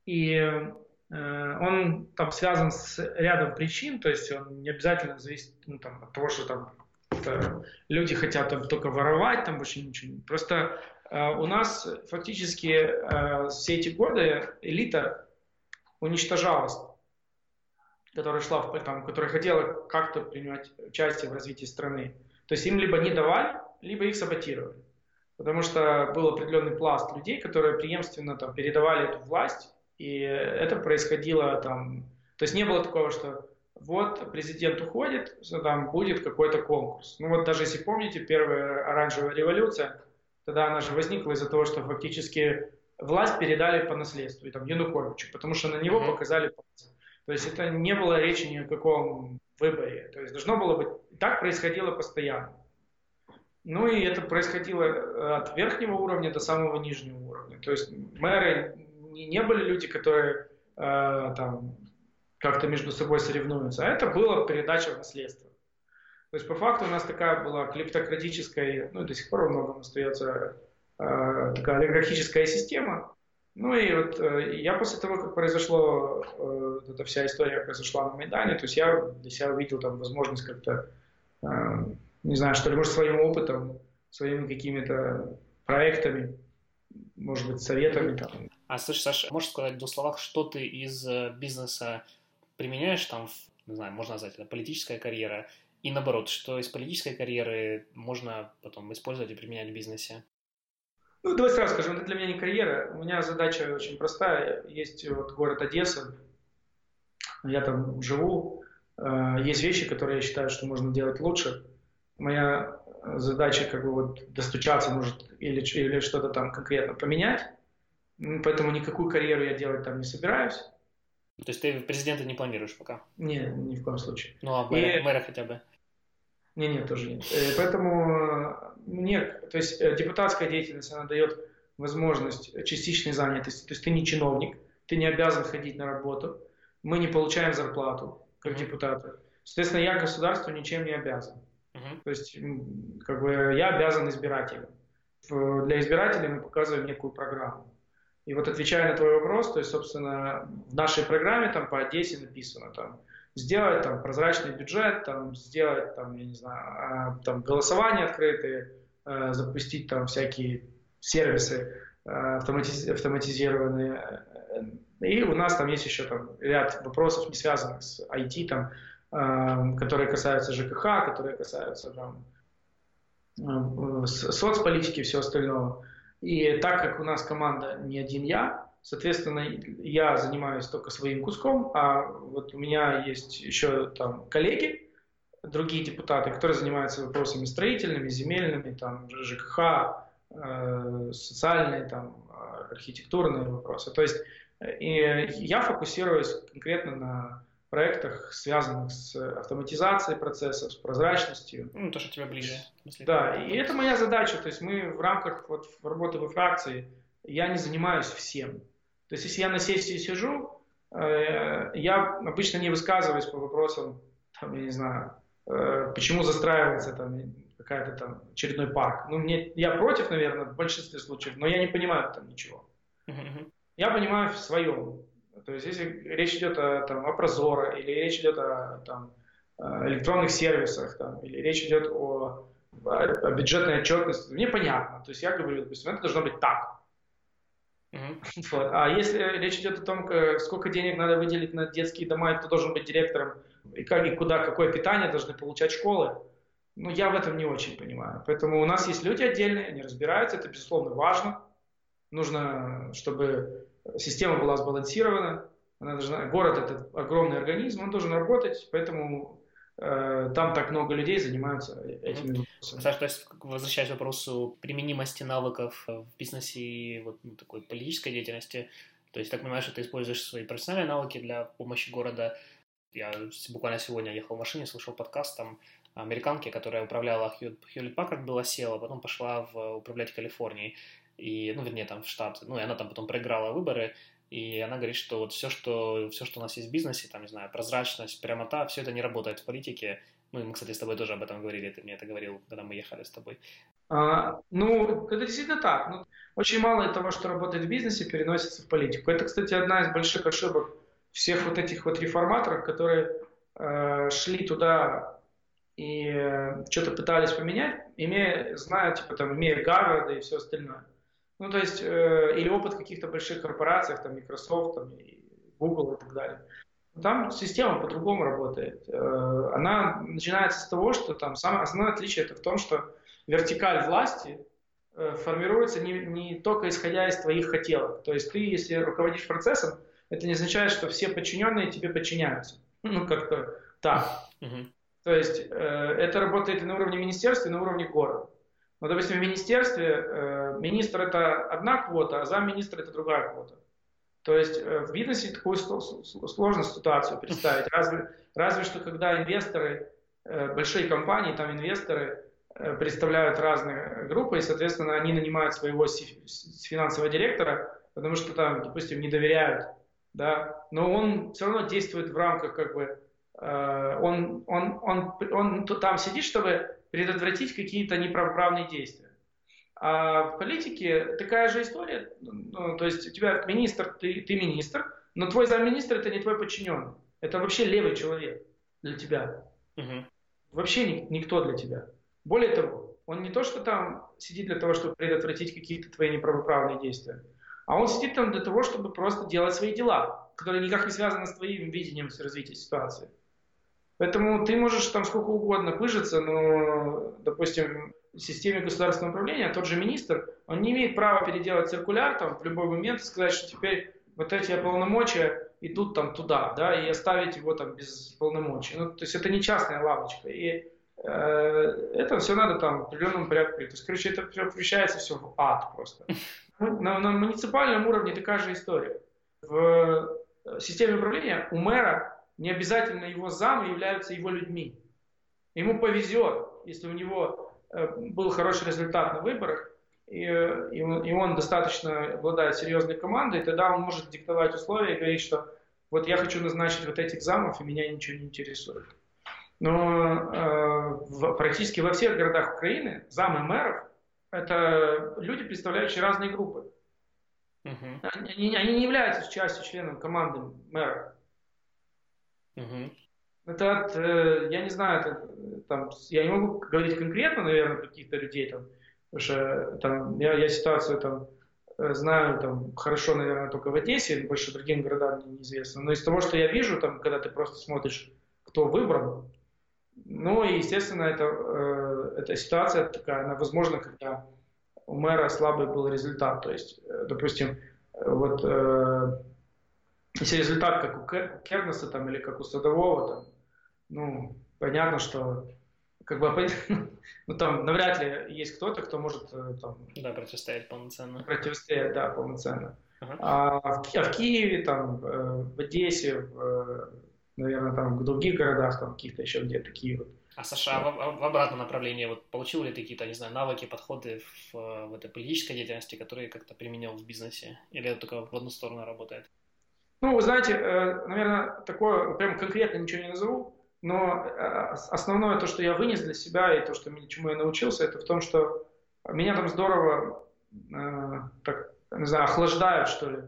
И э, он там связан с рядом причин, то есть он не обязательно зависит ну, там, от того, что там это, люди хотят там только воровать, там больше ничего. Просто э, у нас фактически э, все эти годы элита уничтожалась, которая шла, в, там, которая хотела как-то принимать участие в развитии страны. То есть им либо не давали, либо их саботировали. Потому что был определенный пласт людей, которые преемственно там, передавали эту власть, и это происходило там... То есть не было такого, что вот президент уходит, там будет какой-то конкурс. Ну вот даже если помните, первая оранжевая революция, тогда она же возникла из-за того, что фактически власть передали по наследству, и там Януковичу, потому что на него показали пальцы. То есть это не было речи ни о каком выборе. То есть должно было быть... Так происходило постоянно. Ну и это происходило э, от верхнего уровня до самого нижнего уровня. То есть мэры не, не были люди, которые э, там как-то между собой соревнуются, а это было передача в наследство. То есть по факту у нас такая была клептократическая, ну и до сих пор во многом остается э, такая олигархическая система. Ну и вот э, я после того, как произошло, э, эта вся история произошла на Майдане, то есть я для себя увидел там возможность как-то, э, не знаю, что ли, может, своим опытом, своими какими-то проектами, может быть, советами. Там. А слушай, Саша, можешь сказать в двух словах, что ты из э, бизнеса применяешь там, не знаю, можно назвать это политическая карьера, и наоборот, что из политической карьеры можно потом использовать и применять в бизнесе? Ну, давай сразу скажем, это для меня не карьера. У меня задача очень простая. Есть вот город Одесса, я там живу. Э, есть вещи, которые я считаю, что можно делать лучше. Моя задача как бы вот достучаться, может, или, или что-то там конкретно поменять. Поэтому никакую карьеру я делать там не собираюсь. То есть ты президента не планируешь пока? Не, ни в коем случае. Ну, а мэра, и... мэра хотя бы? Не, нет, тоже нет. Э, поэтому э, мне, то есть э, депутатская деятельность, она дает возможность частичной занятости. То есть ты не чиновник, ты не обязан ходить на работу, мы не получаем зарплату как mm-hmm. депутаты. Соответственно, я государству ничем не обязан. Mm-hmm. То есть, как бы, я обязан избирателям. Для избирателей мы показываем некую программу. И вот отвечая на твой вопрос, то есть, собственно, в нашей программе там по Одессе написано там, сделать там прозрачный бюджет, там, сделать там, я не знаю, а, там голосование открытые, э, запустить там всякие сервисы э, автоматиз... автоматизированные. И у нас там есть еще там ряд вопросов, не связанных с IT, там, э, которые касаются ЖКХ, которые касаются там, соцполитики и всего остального. И так как у нас команда не один я, соответственно, я занимаюсь только своим куском, а вот у меня есть еще там коллеги, другие депутаты, которые занимаются вопросами строительными, земельными, там, ЖКХ, э, социальные, там, архитектурные вопросы. То есть и я фокусируюсь конкретно на проектах, связанных с автоматизацией процессов, с прозрачностью. Ну, то, что тебе ближе. Да, и это моя задача. То есть мы в рамках вот, работы во фракции, я не занимаюсь всем. То есть если я на сессии сижу, э, я обычно не высказываюсь по вопросам, там, я не знаю, э, почему застраивается там какая-то там очередной парк. Ну, мне, я против, наверное, в большинстве случаев, но я не понимаю там ничего. Uh-huh. Я понимаю в своем. То есть если речь идет о, там, о Прозоро, или речь идет о там, электронных сервисах, там, или речь идет о, о бюджетной отчетности, мне понятно. То есть я говорю, допустим, это должно быть так. Mm-hmm. Вот. А если речь идет о том, сколько денег надо выделить на детские дома, и кто должен быть директором, и как и куда, какое питание должны получать школы, ну, я в этом не очень понимаю. Поэтому у нас есть люди отдельные, они разбираются, это, безусловно, важно. Нужно, чтобы система была сбалансирована. Она должна, город это огромный организм, он должен работать, поэтому э, там так много людей занимаются этими вопросами. Саша, то есть, возвращаясь к вопросу применимости навыков в бизнесе и вот ну, такой политической деятельности, то есть, так понимаешь, что ты используешь свои профессиональные навыки для помощи города. Я буквально сегодня ехал в машине, слушал подкаст, там американки, которая управляла Хьюлит Паккард, была села, потом пошла в, управлять Калифорнией, и, ну, вернее, там в штат, ну, и она там потом проиграла выборы, и она говорит, что вот все, что, все, что у нас есть в бизнесе, там, не знаю, прозрачность, прямота, все это не работает в политике. Ну, и мы, кстати, с тобой тоже об этом говорили, ты мне это говорил, когда мы ехали с тобой. А, ну, это действительно так. Ну, очень мало того, что работает в бизнесе, переносится в политику. Это, кстати, одна из больших ошибок всех вот этих вот реформаторов, которые э, шли туда и э, что-то пытались поменять, имея, зная, типа, там, имея Гарварда и все остальное. Ну, то есть, э, или опыт каких-то больших корпорациях, там, Microsoft, там, и Google и так далее. Там система по-другому работает. Э, она начинается с того, что там самое основное отличие это в том, что вертикаль власти э, формируется не, не только исходя из твоих хотелок. То есть ты, если руководишь процессом, это не означает, что все подчиненные тебе подчиняются. Ну, как-то так. То есть э, это работает и на уровне министерства, и на уровне города. Но, допустим, в министерстве э, министр это одна квота, а замминистра это другая квота. То есть э, в бизнесе такую сложную ситуацию представить. Разве, разве что когда инвесторы, э, большие компании, там инвесторы э, представляют разные группы, и, соответственно, они нанимают своего финансового директора, потому что там, допустим, не доверяют, да, но он все равно действует в рамках как бы он, он, он, он, он там сидит, чтобы предотвратить какие-то неправоправные действия. А в политике такая же история. Ну, то есть у тебя министр, ты, ты министр, но твой замминистра это не твой подчиненный. Это вообще левый человек для тебя. Угу. Вообще ни, никто для тебя. Более того, он не то, что там сидит для того, чтобы предотвратить какие-то твои неправоправные действия, а он сидит там для того, чтобы просто делать свои дела, которые никак не связаны с твоим видением развития ситуации. Поэтому ты можешь там сколько угодно пыжиться, но, допустим, в системе государственного управления тот же министр, он не имеет права переделать циркуляр там в любой момент и сказать, что теперь вот эти полномочия идут там туда, да, и оставить его там без полномочий. Ну, то есть это не частная лавочка. И э, это все надо там в определенном порядке. То есть, короче, это превращается все в ад просто. На, на муниципальном уровне такая же история. В э, системе управления у мэра не обязательно его замы являются его людьми. Ему повезет, если у него э, был хороший результат на выборах, и, и, он, и он достаточно обладает серьезной командой, тогда он может диктовать условия и говорить, что вот я хочу назначить вот этих замов, и меня ничего не интересует. Но э, в, практически во всех городах Украины замы мэров – это люди, представляющие разные группы. Uh-huh. Они, они не являются частью членов команды мэра. Угу. Это от, э, я не знаю, это, там, я не могу говорить конкретно, наверное, каких-то людей там, потому что там, я, я ситуацию там э, знаю там хорошо, наверное, только в Одессе, больше другим городам мне неизвестно. Но из того, что я вижу, там, когда ты просто смотришь, кто выбран, ну и, естественно, это, э, эта ситуация такая, она возможна, когда у мэра слабый был результат. То есть, э, допустим, вот э, если результат как у Кернеса там, или как у Садового, там, ну, понятно, что как бы, ну, там навряд ли есть кто-то, кто может э, там, да, противостоять полноценно. Противостоять, да, полноценно. Ага. А, в, а в Киеве, там, э, в Одессе, в, наверное, там в других городах, там каких-то еще где такие вот. А США в, в обратном направлении, вот получил ли ты какие-то, не знаю, навыки, подходы в, в этой политической деятельности, которые как-то применил в бизнесе? Или это только в одну сторону работает? Ну, вы знаете, э, наверное, такое прям конкретно ничего не назову, но э, основное то, что я вынес для себя и то, что, чему я научился, это в том, что меня там здорово, э, так, не знаю, охлаждают, что ли,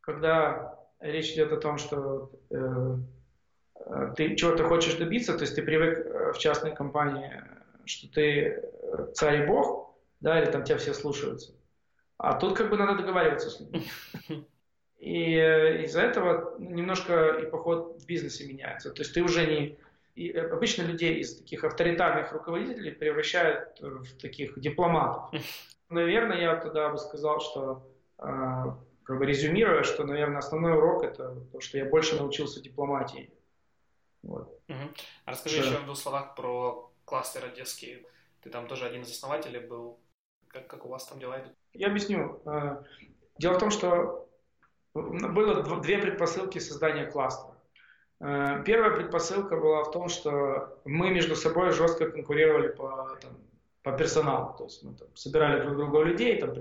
когда речь идет о том, что ты чего-то хочешь добиться, то есть ты привык в частной компании, что ты царь и бог, да, или там тебя все слушаются. А тут как бы надо договариваться с людьми. И э, из-за этого немножко и подход в бизнесе меняется. То есть ты уже не... И э, обычно людей из таких авторитарных руководителей превращают в таких дипломатов. Наверное, я тогда бы сказал, что э, как бы резюмируя, что, наверное, основной урок это то, что я больше научился дипломатии. Вот. Угу. А расскажи что... еще в двух словах про кластер одесский. Ты там тоже один из основателей был. Как, как у вас там дела идут? Я объясню. Э, дело в том, что было две предпосылки создания кластера. Э, первая предпосылка была в том, что мы между собой жестко конкурировали по, там, по персоналу. То есть мы там, собирали друг друга людей, там,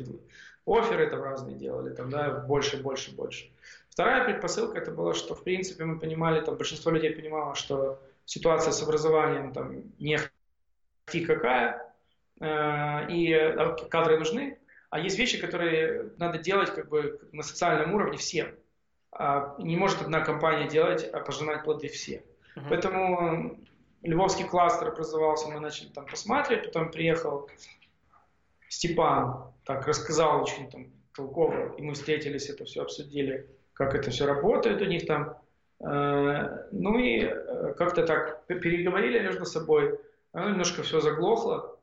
оферы там разные делали, там, да, больше, больше, больше. Вторая предпосылка это было, что в принципе мы понимали, там большинство людей понимало, что ситуация с образованием там не какая, э, и э, кадры нужны, а есть вещи, которые надо делать как бы на социальном уровне всем. А не может одна компания делать, а пожинать плоды все. Uh-huh. Поэтому Львовский кластер образовался, мы начали там посматривать, потом приехал Степан, так рассказал очень там толково, и мы встретились, это все обсудили, как это все работает у них там. Э, ну и э, как-то так переговорили между собой, оно немножко все заглохло,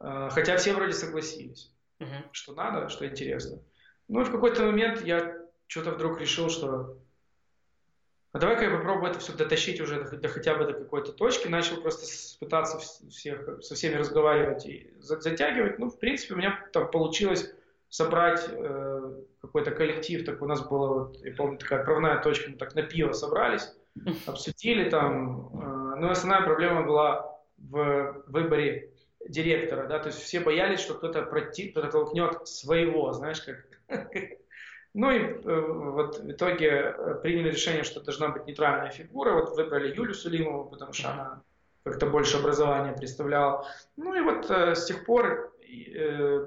э, хотя все вроде согласились, uh-huh. что надо, что интересно. Ну и в какой-то момент я что-то вдруг решил, что а давай-ка я попробую это все дотащить уже до, до хотя бы до какой-то точки, начал просто пытаться всех, со всеми разговаривать и затягивать. Ну, в принципе, у меня там получилось собрать э, какой-то коллектив, так у нас была, вот, я помню, такая отправная точка, мы так на пиво собрались, обсудили там. Э, но основная проблема была в выборе директора, да, то есть все боялись, что кто-то против, кто-то толкнет своего, знаешь, как Ну и э, вот в итоге э, приняли решение, что должна быть нейтральная фигура. Вот выбрали Юлю Сулимову, потому что она как-то больше образования представляла. Ну и вот э, с тех пор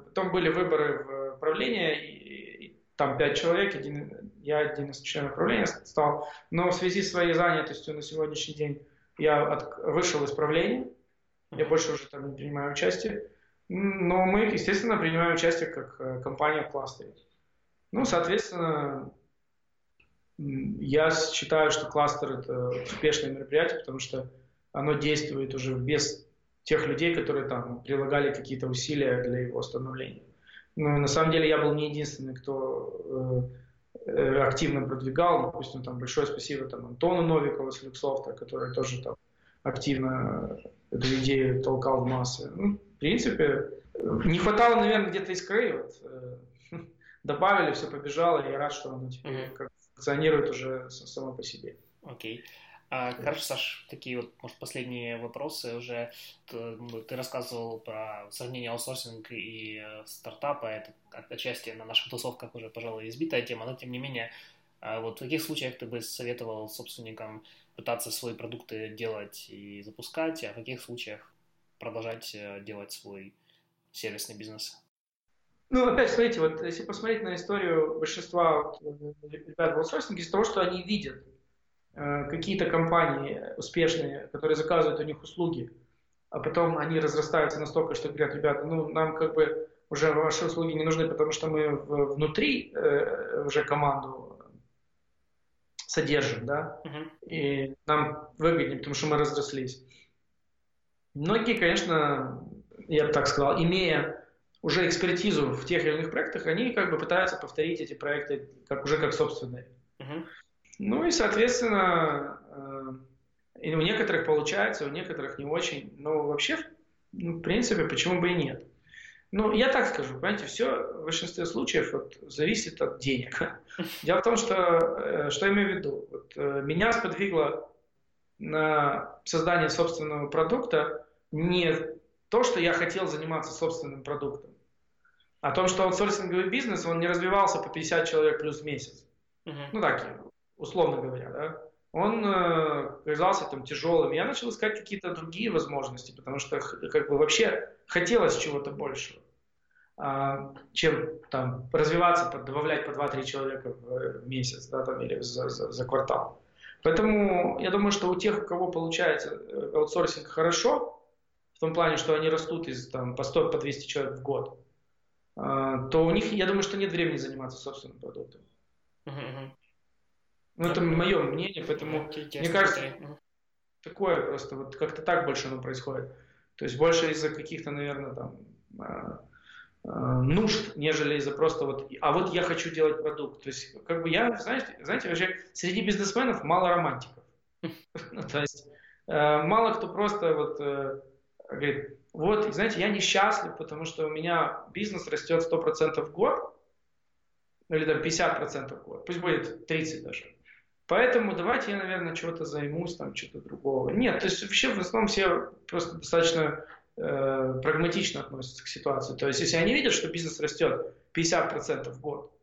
потом были выборы в правление, и там пять человек, один, я один из членов правления стал. Но в связи с своей занятостью на сегодняшний день я от, вышел из правления, я больше уже там не принимаю участие. Но мы, естественно, принимаем участие как э, компания в кластере. Ну, соответственно, я считаю, что кластер это успешное мероприятие, потому что оно действует уже без тех людей, которые там прилагали какие-то усилия для его становления. Но на самом деле я был не единственный, кто э, э, активно продвигал. Допустим, там большое спасибо там, Антону Новикову с Люксофта, который тоже там активно эту идею толкал в массы. Ну, в принципе, не хватало, наверное, где-то искры. Вот, э, добавили, все побежало, и я рад, что оно теперь mm-hmm. как функционирует уже само по себе. Окей. Okay. А, хорошо, Саш, такие вот, может, последние вопросы уже. Ты, ну, ты рассказывал про сравнение аутсорсинга и э, стартапа. Это отчасти на наших тусовках уже, пожалуй, избитая тема, но тем не менее, а вот в каких случаях ты бы советовал собственникам пытаться свои продукты делать и запускать, а в каких случаях продолжать э, делать свой сервисный бизнес? Ну, опять, смотрите, вот если посмотреть на историю большинства ребят в аутсорсинге, из того, что они видят э, какие-то компании успешные, которые заказывают у них услуги, а потом они разрастаются настолько, что говорят, ребята, ну, нам как бы уже ваши услуги не нужны, потому что мы внутри э, уже команду содержим, да, uh-huh. и нам выгоднее, потому что мы разрослись. Многие, конечно, я бы так сказал, имея уже экспертизу в тех или иных проектах, они как бы пытаются повторить эти проекты как, уже как собственные. Uh-huh. Ну и, соответственно, э, и у некоторых получается, у некоторых не очень. Но вообще, ну, в принципе, почему бы и нет? Ну, я так скажу, понимаете, все в большинстве случаев вот, зависит от денег. Дело в том, что, э, что я имею в виду. Вот, э, меня сподвигло на создание собственного продукта не то, что я хотел заниматься собственным продуктом. О том, что аутсорсинговый бизнес, он не развивался по 50 человек плюс в месяц. Uh-huh. Ну так, условно говоря, да. Он э, казался там тяжелым. Я начал искать какие-то другие возможности, потому что как бы вообще хотелось чего-то большего, э, чем там развиваться, добавлять по 2-3 человека в, в месяц, да, там, или за, за, за квартал. Поэтому я думаю, что у тех, у кого получается э, аутсорсинг хорошо, в том плане, что они растут из, там, по 100, по 200 человек в год, а, то у них, я думаю, что нет времени заниматься собственным продуктом. Ну, это мое мнение, поэтому, мне кажется, такое просто, вот как-то так больше оно происходит. То есть больше из-за каких-то, наверное, там, а, нужд, нежели из-за просто вот, а вот я хочу делать продукт. То есть, как бы я, знаете, знаете, вообще среди бизнесменов мало романтиков. Ну, то есть, э, мало кто просто вот э, говорит, вот, знаете, я несчастлив, потому что у меня бизнес растет 100% в год, или там 50% в год, пусть будет 30 даже. Поэтому давайте я, наверное, чего-то займусь, там, что-то другого. Нет, то есть вообще в основном все просто достаточно э, прагматично относятся к ситуации. То есть если они видят, что бизнес растет 50% в год,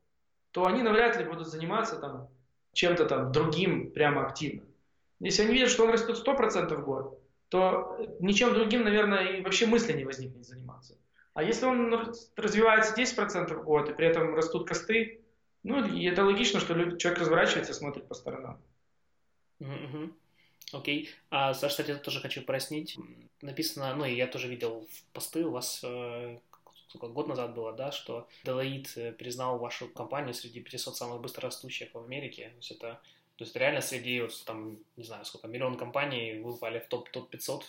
то они навряд ли будут заниматься там чем-то там другим прямо активно. Если они видят, что он растет 100% в год, то ничем другим, наверное, и вообще мысли не возникнет заниматься. А если он развивается 10% в год, и при этом растут косты, ну, и это логично, что человек разворачивается и смотрит по сторонам. Окей. Okay. А, Саша, кстати, я тоже хочу прояснить. Написано, ну, и я тоже видел посты у вас э, сколько, год назад было, да, что Deloitte э, признал вашу компанию среди 500 самых быстрорастущих в Америке. То есть это то есть реально среди, там, не знаю, сколько, миллион компаний вы упали в топ-500? Топ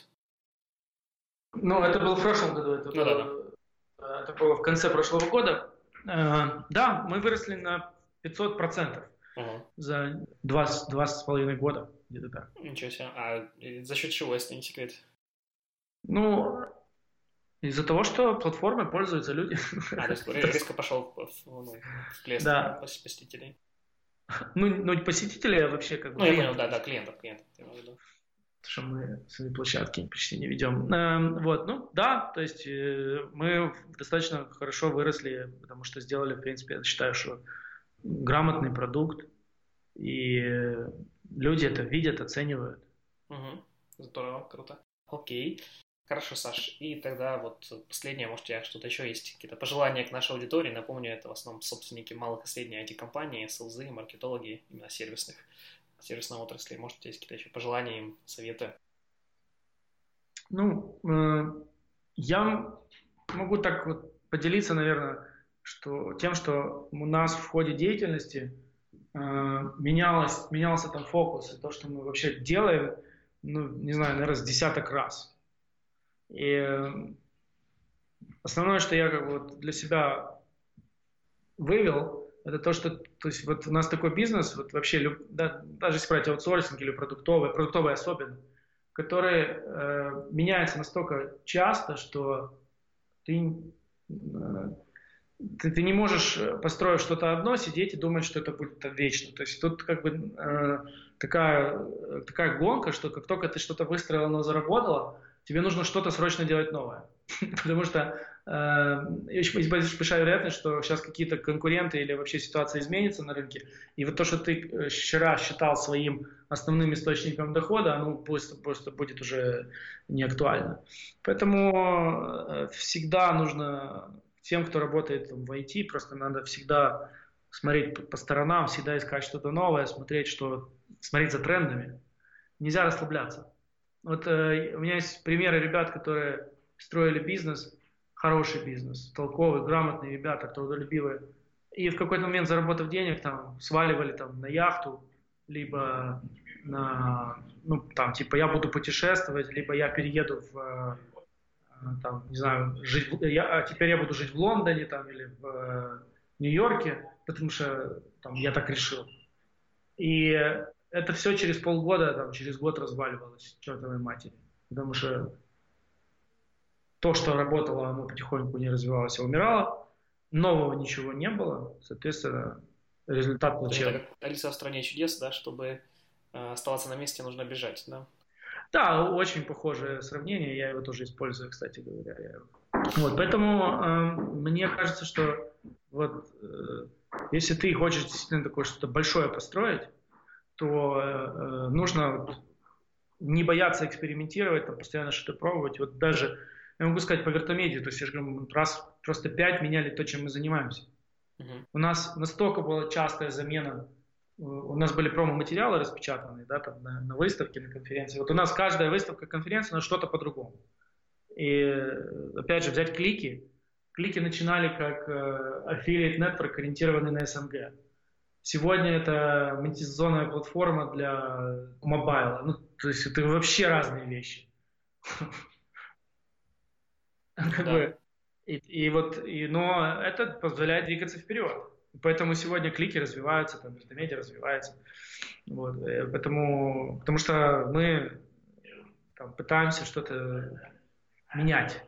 ну, это было в прошлом году. Это, ну, было, да, да. это было в конце прошлого года. Э, да, мы выросли на 500% угу. за два, два с половиной года. Где-то так. Ничего себе. А за счет чего, если не секрет? Ну, из-за того, что платформой пользуются люди. А, то есть резко пошел в, ну, в плеск да. посетителей. Ну, ну, посетители вообще как бы... Ну, я понял, да, да, клиентов, клиентов, что мы свои площадки почти не ведем. Эм, вот, ну, да, то есть э, мы достаточно хорошо выросли, потому что сделали, в принципе, я считаю, что грамотный продукт, и люди это видят, оценивают. Угу. Здорово, круто. Окей. Хорошо, Саш. И тогда вот последнее, может, у тебя что-то еще есть, какие-то пожелания к нашей аудитории. Напомню, это в основном собственники малых и средних IT-компаний, селзы, маркетологи, именно сервисных, сервисной отрасли. Может, у тебя есть какие-то еще пожелания им, советы? Ну, э, я могу так вот поделиться, наверное, что тем, что у нас в ходе деятельности э, менялось, менялся там фокус, и то, что мы вообще делаем, ну, не знаю, наверное, с десяток раз. И основное, что я как бы вот для себя вывел, это то, что то есть вот у нас такой бизнес, вот вообще, да, даже если брать аутсорсинг или продуктовый, продуктовый особенно, который э, меняется настолько часто, что ты, э, ты, ты не можешь, построив что-то одно, сидеть и думать, что это будет там вечно. То есть тут как бы э, такая, такая гонка, что как только ты что-то выстроил, оно заработало, тебе нужно что-то срочно делать новое. Потому что э, есть большая вероятность, что сейчас какие-то конкуренты или вообще ситуация изменится на рынке, и вот то, что ты э, вчера считал своим основным источником дохода, оно просто, просто будет уже не актуально. Поэтому э, всегда нужно тем, кто работает в IT, просто надо всегда смотреть по сторонам, всегда искать что-то новое, смотреть, что, смотреть за трендами. Нельзя расслабляться. Вот э, у меня есть примеры ребят, которые строили бизнес, хороший бизнес, толковый, грамотные ребята, трудолюбивые. И в какой-то момент, заработав денег, там, сваливали там на яхту, либо на, ну, там, типа, я буду путешествовать, либо я перееду в, э, там, не знаю, жить, я, а теперь я буду жить в Лондоне, там, или в э, Нью-Йорке, потому что, там, я так решил. И это все через полгода, там, через год разваливалось чертовой матери. Потому что то, что работало, оно потихоньку не развивалось, а умирало. Нового ничего не было. Соответственно, результат плачевный. Алиса в стране чудес, да, чтобы э, оставаться на месте, нужно бежать, да? Да, очень похожее сравнение, я его тоже использую, кстати говоря. Вот, поэтому э, мне кажется, что вот э, если ты хочешь действительно такое что-то большое построить, то э, нужно не бояться экспериментировать, там, постоянно что-то пробовать. Вот даже, я могу сказать по вертомедии, то есть я же говорю, раз просто пять меняли то, чем мы занимаемся. Uh-huh. У нас настолько была частая замена, у нас были промо-материалы распечатанные, да, там, на, на выставке, на конференции. Вот у нас каждая выставка, конференция, но что-то по-другому. И опять же, взять клики. Клики начинали как э, affiliate network, ориентированный на СНГ. Сегодня это монетизационная платформа для мобайла. Ну, то есть это вообще разные вещи. Как бы, И, и вот, и, но это позволяет двигаться вперед. Поэтому сегодня клики развиваются, там, медиа развивается. Вот, э, поэтому, потому что мы там, пытаемся что-то менять.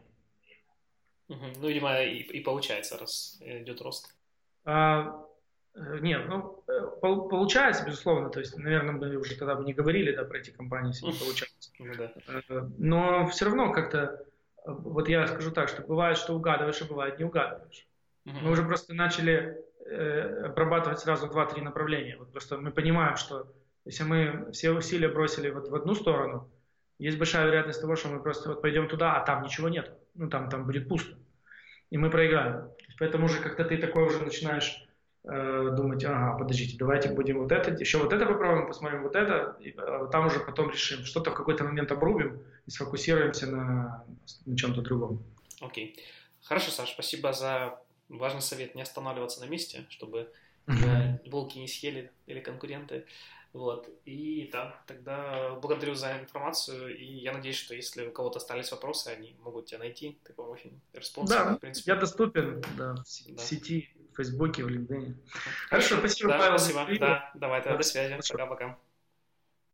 Угу. Ну, видимо, и, и получается, раз идет рост. А, э, нет, ну, э, получается, безусловно. То есть, наверное, мы уже тогда бы не говорили да, про эти компании, если не получается. Ну, да. Но все равно как-то, вот я скажу так, что бывает, что угадываешь, а бывает не угадываешь. Угу. Мы уже просто начали э, обрабатывать сразу два-три направления. Вот просто мы понимаем, что если мы все усилия бросили вот в одну сторону, есть большая вероятность того, что мы просто вот пойдем туда, а там ничего нет. Ну, там, там будет пусто. И мы проиграем. Поэтому уже как-то ты такой уже начинаешь э, думать, ага, подождите, давайте будем вот это, еще вот это попробуем, посмотрим вот это, и, а там уже потом решим. Что-то в какой-то момент обрубим и сфокусируемся на, на чем-то другом. Окей. Okay. Хорошо, Саш, спасибо за важный совет не останавливаться на месте, чтобы mm-hmm. волки не съели или конкуренты. Вот. И да, тогда благодарю за информацию, и я надеюсь, что если у кого-то остались вопросы, они могут тебя найти, ты, по-моему, очень Да, в принципе. я доступен да, в, да. сети, Фейсбуке, в LinkedIn. Хорошо, спасибо, да, Павел. Спасибо, да, давай тогда до связи, пока-пока.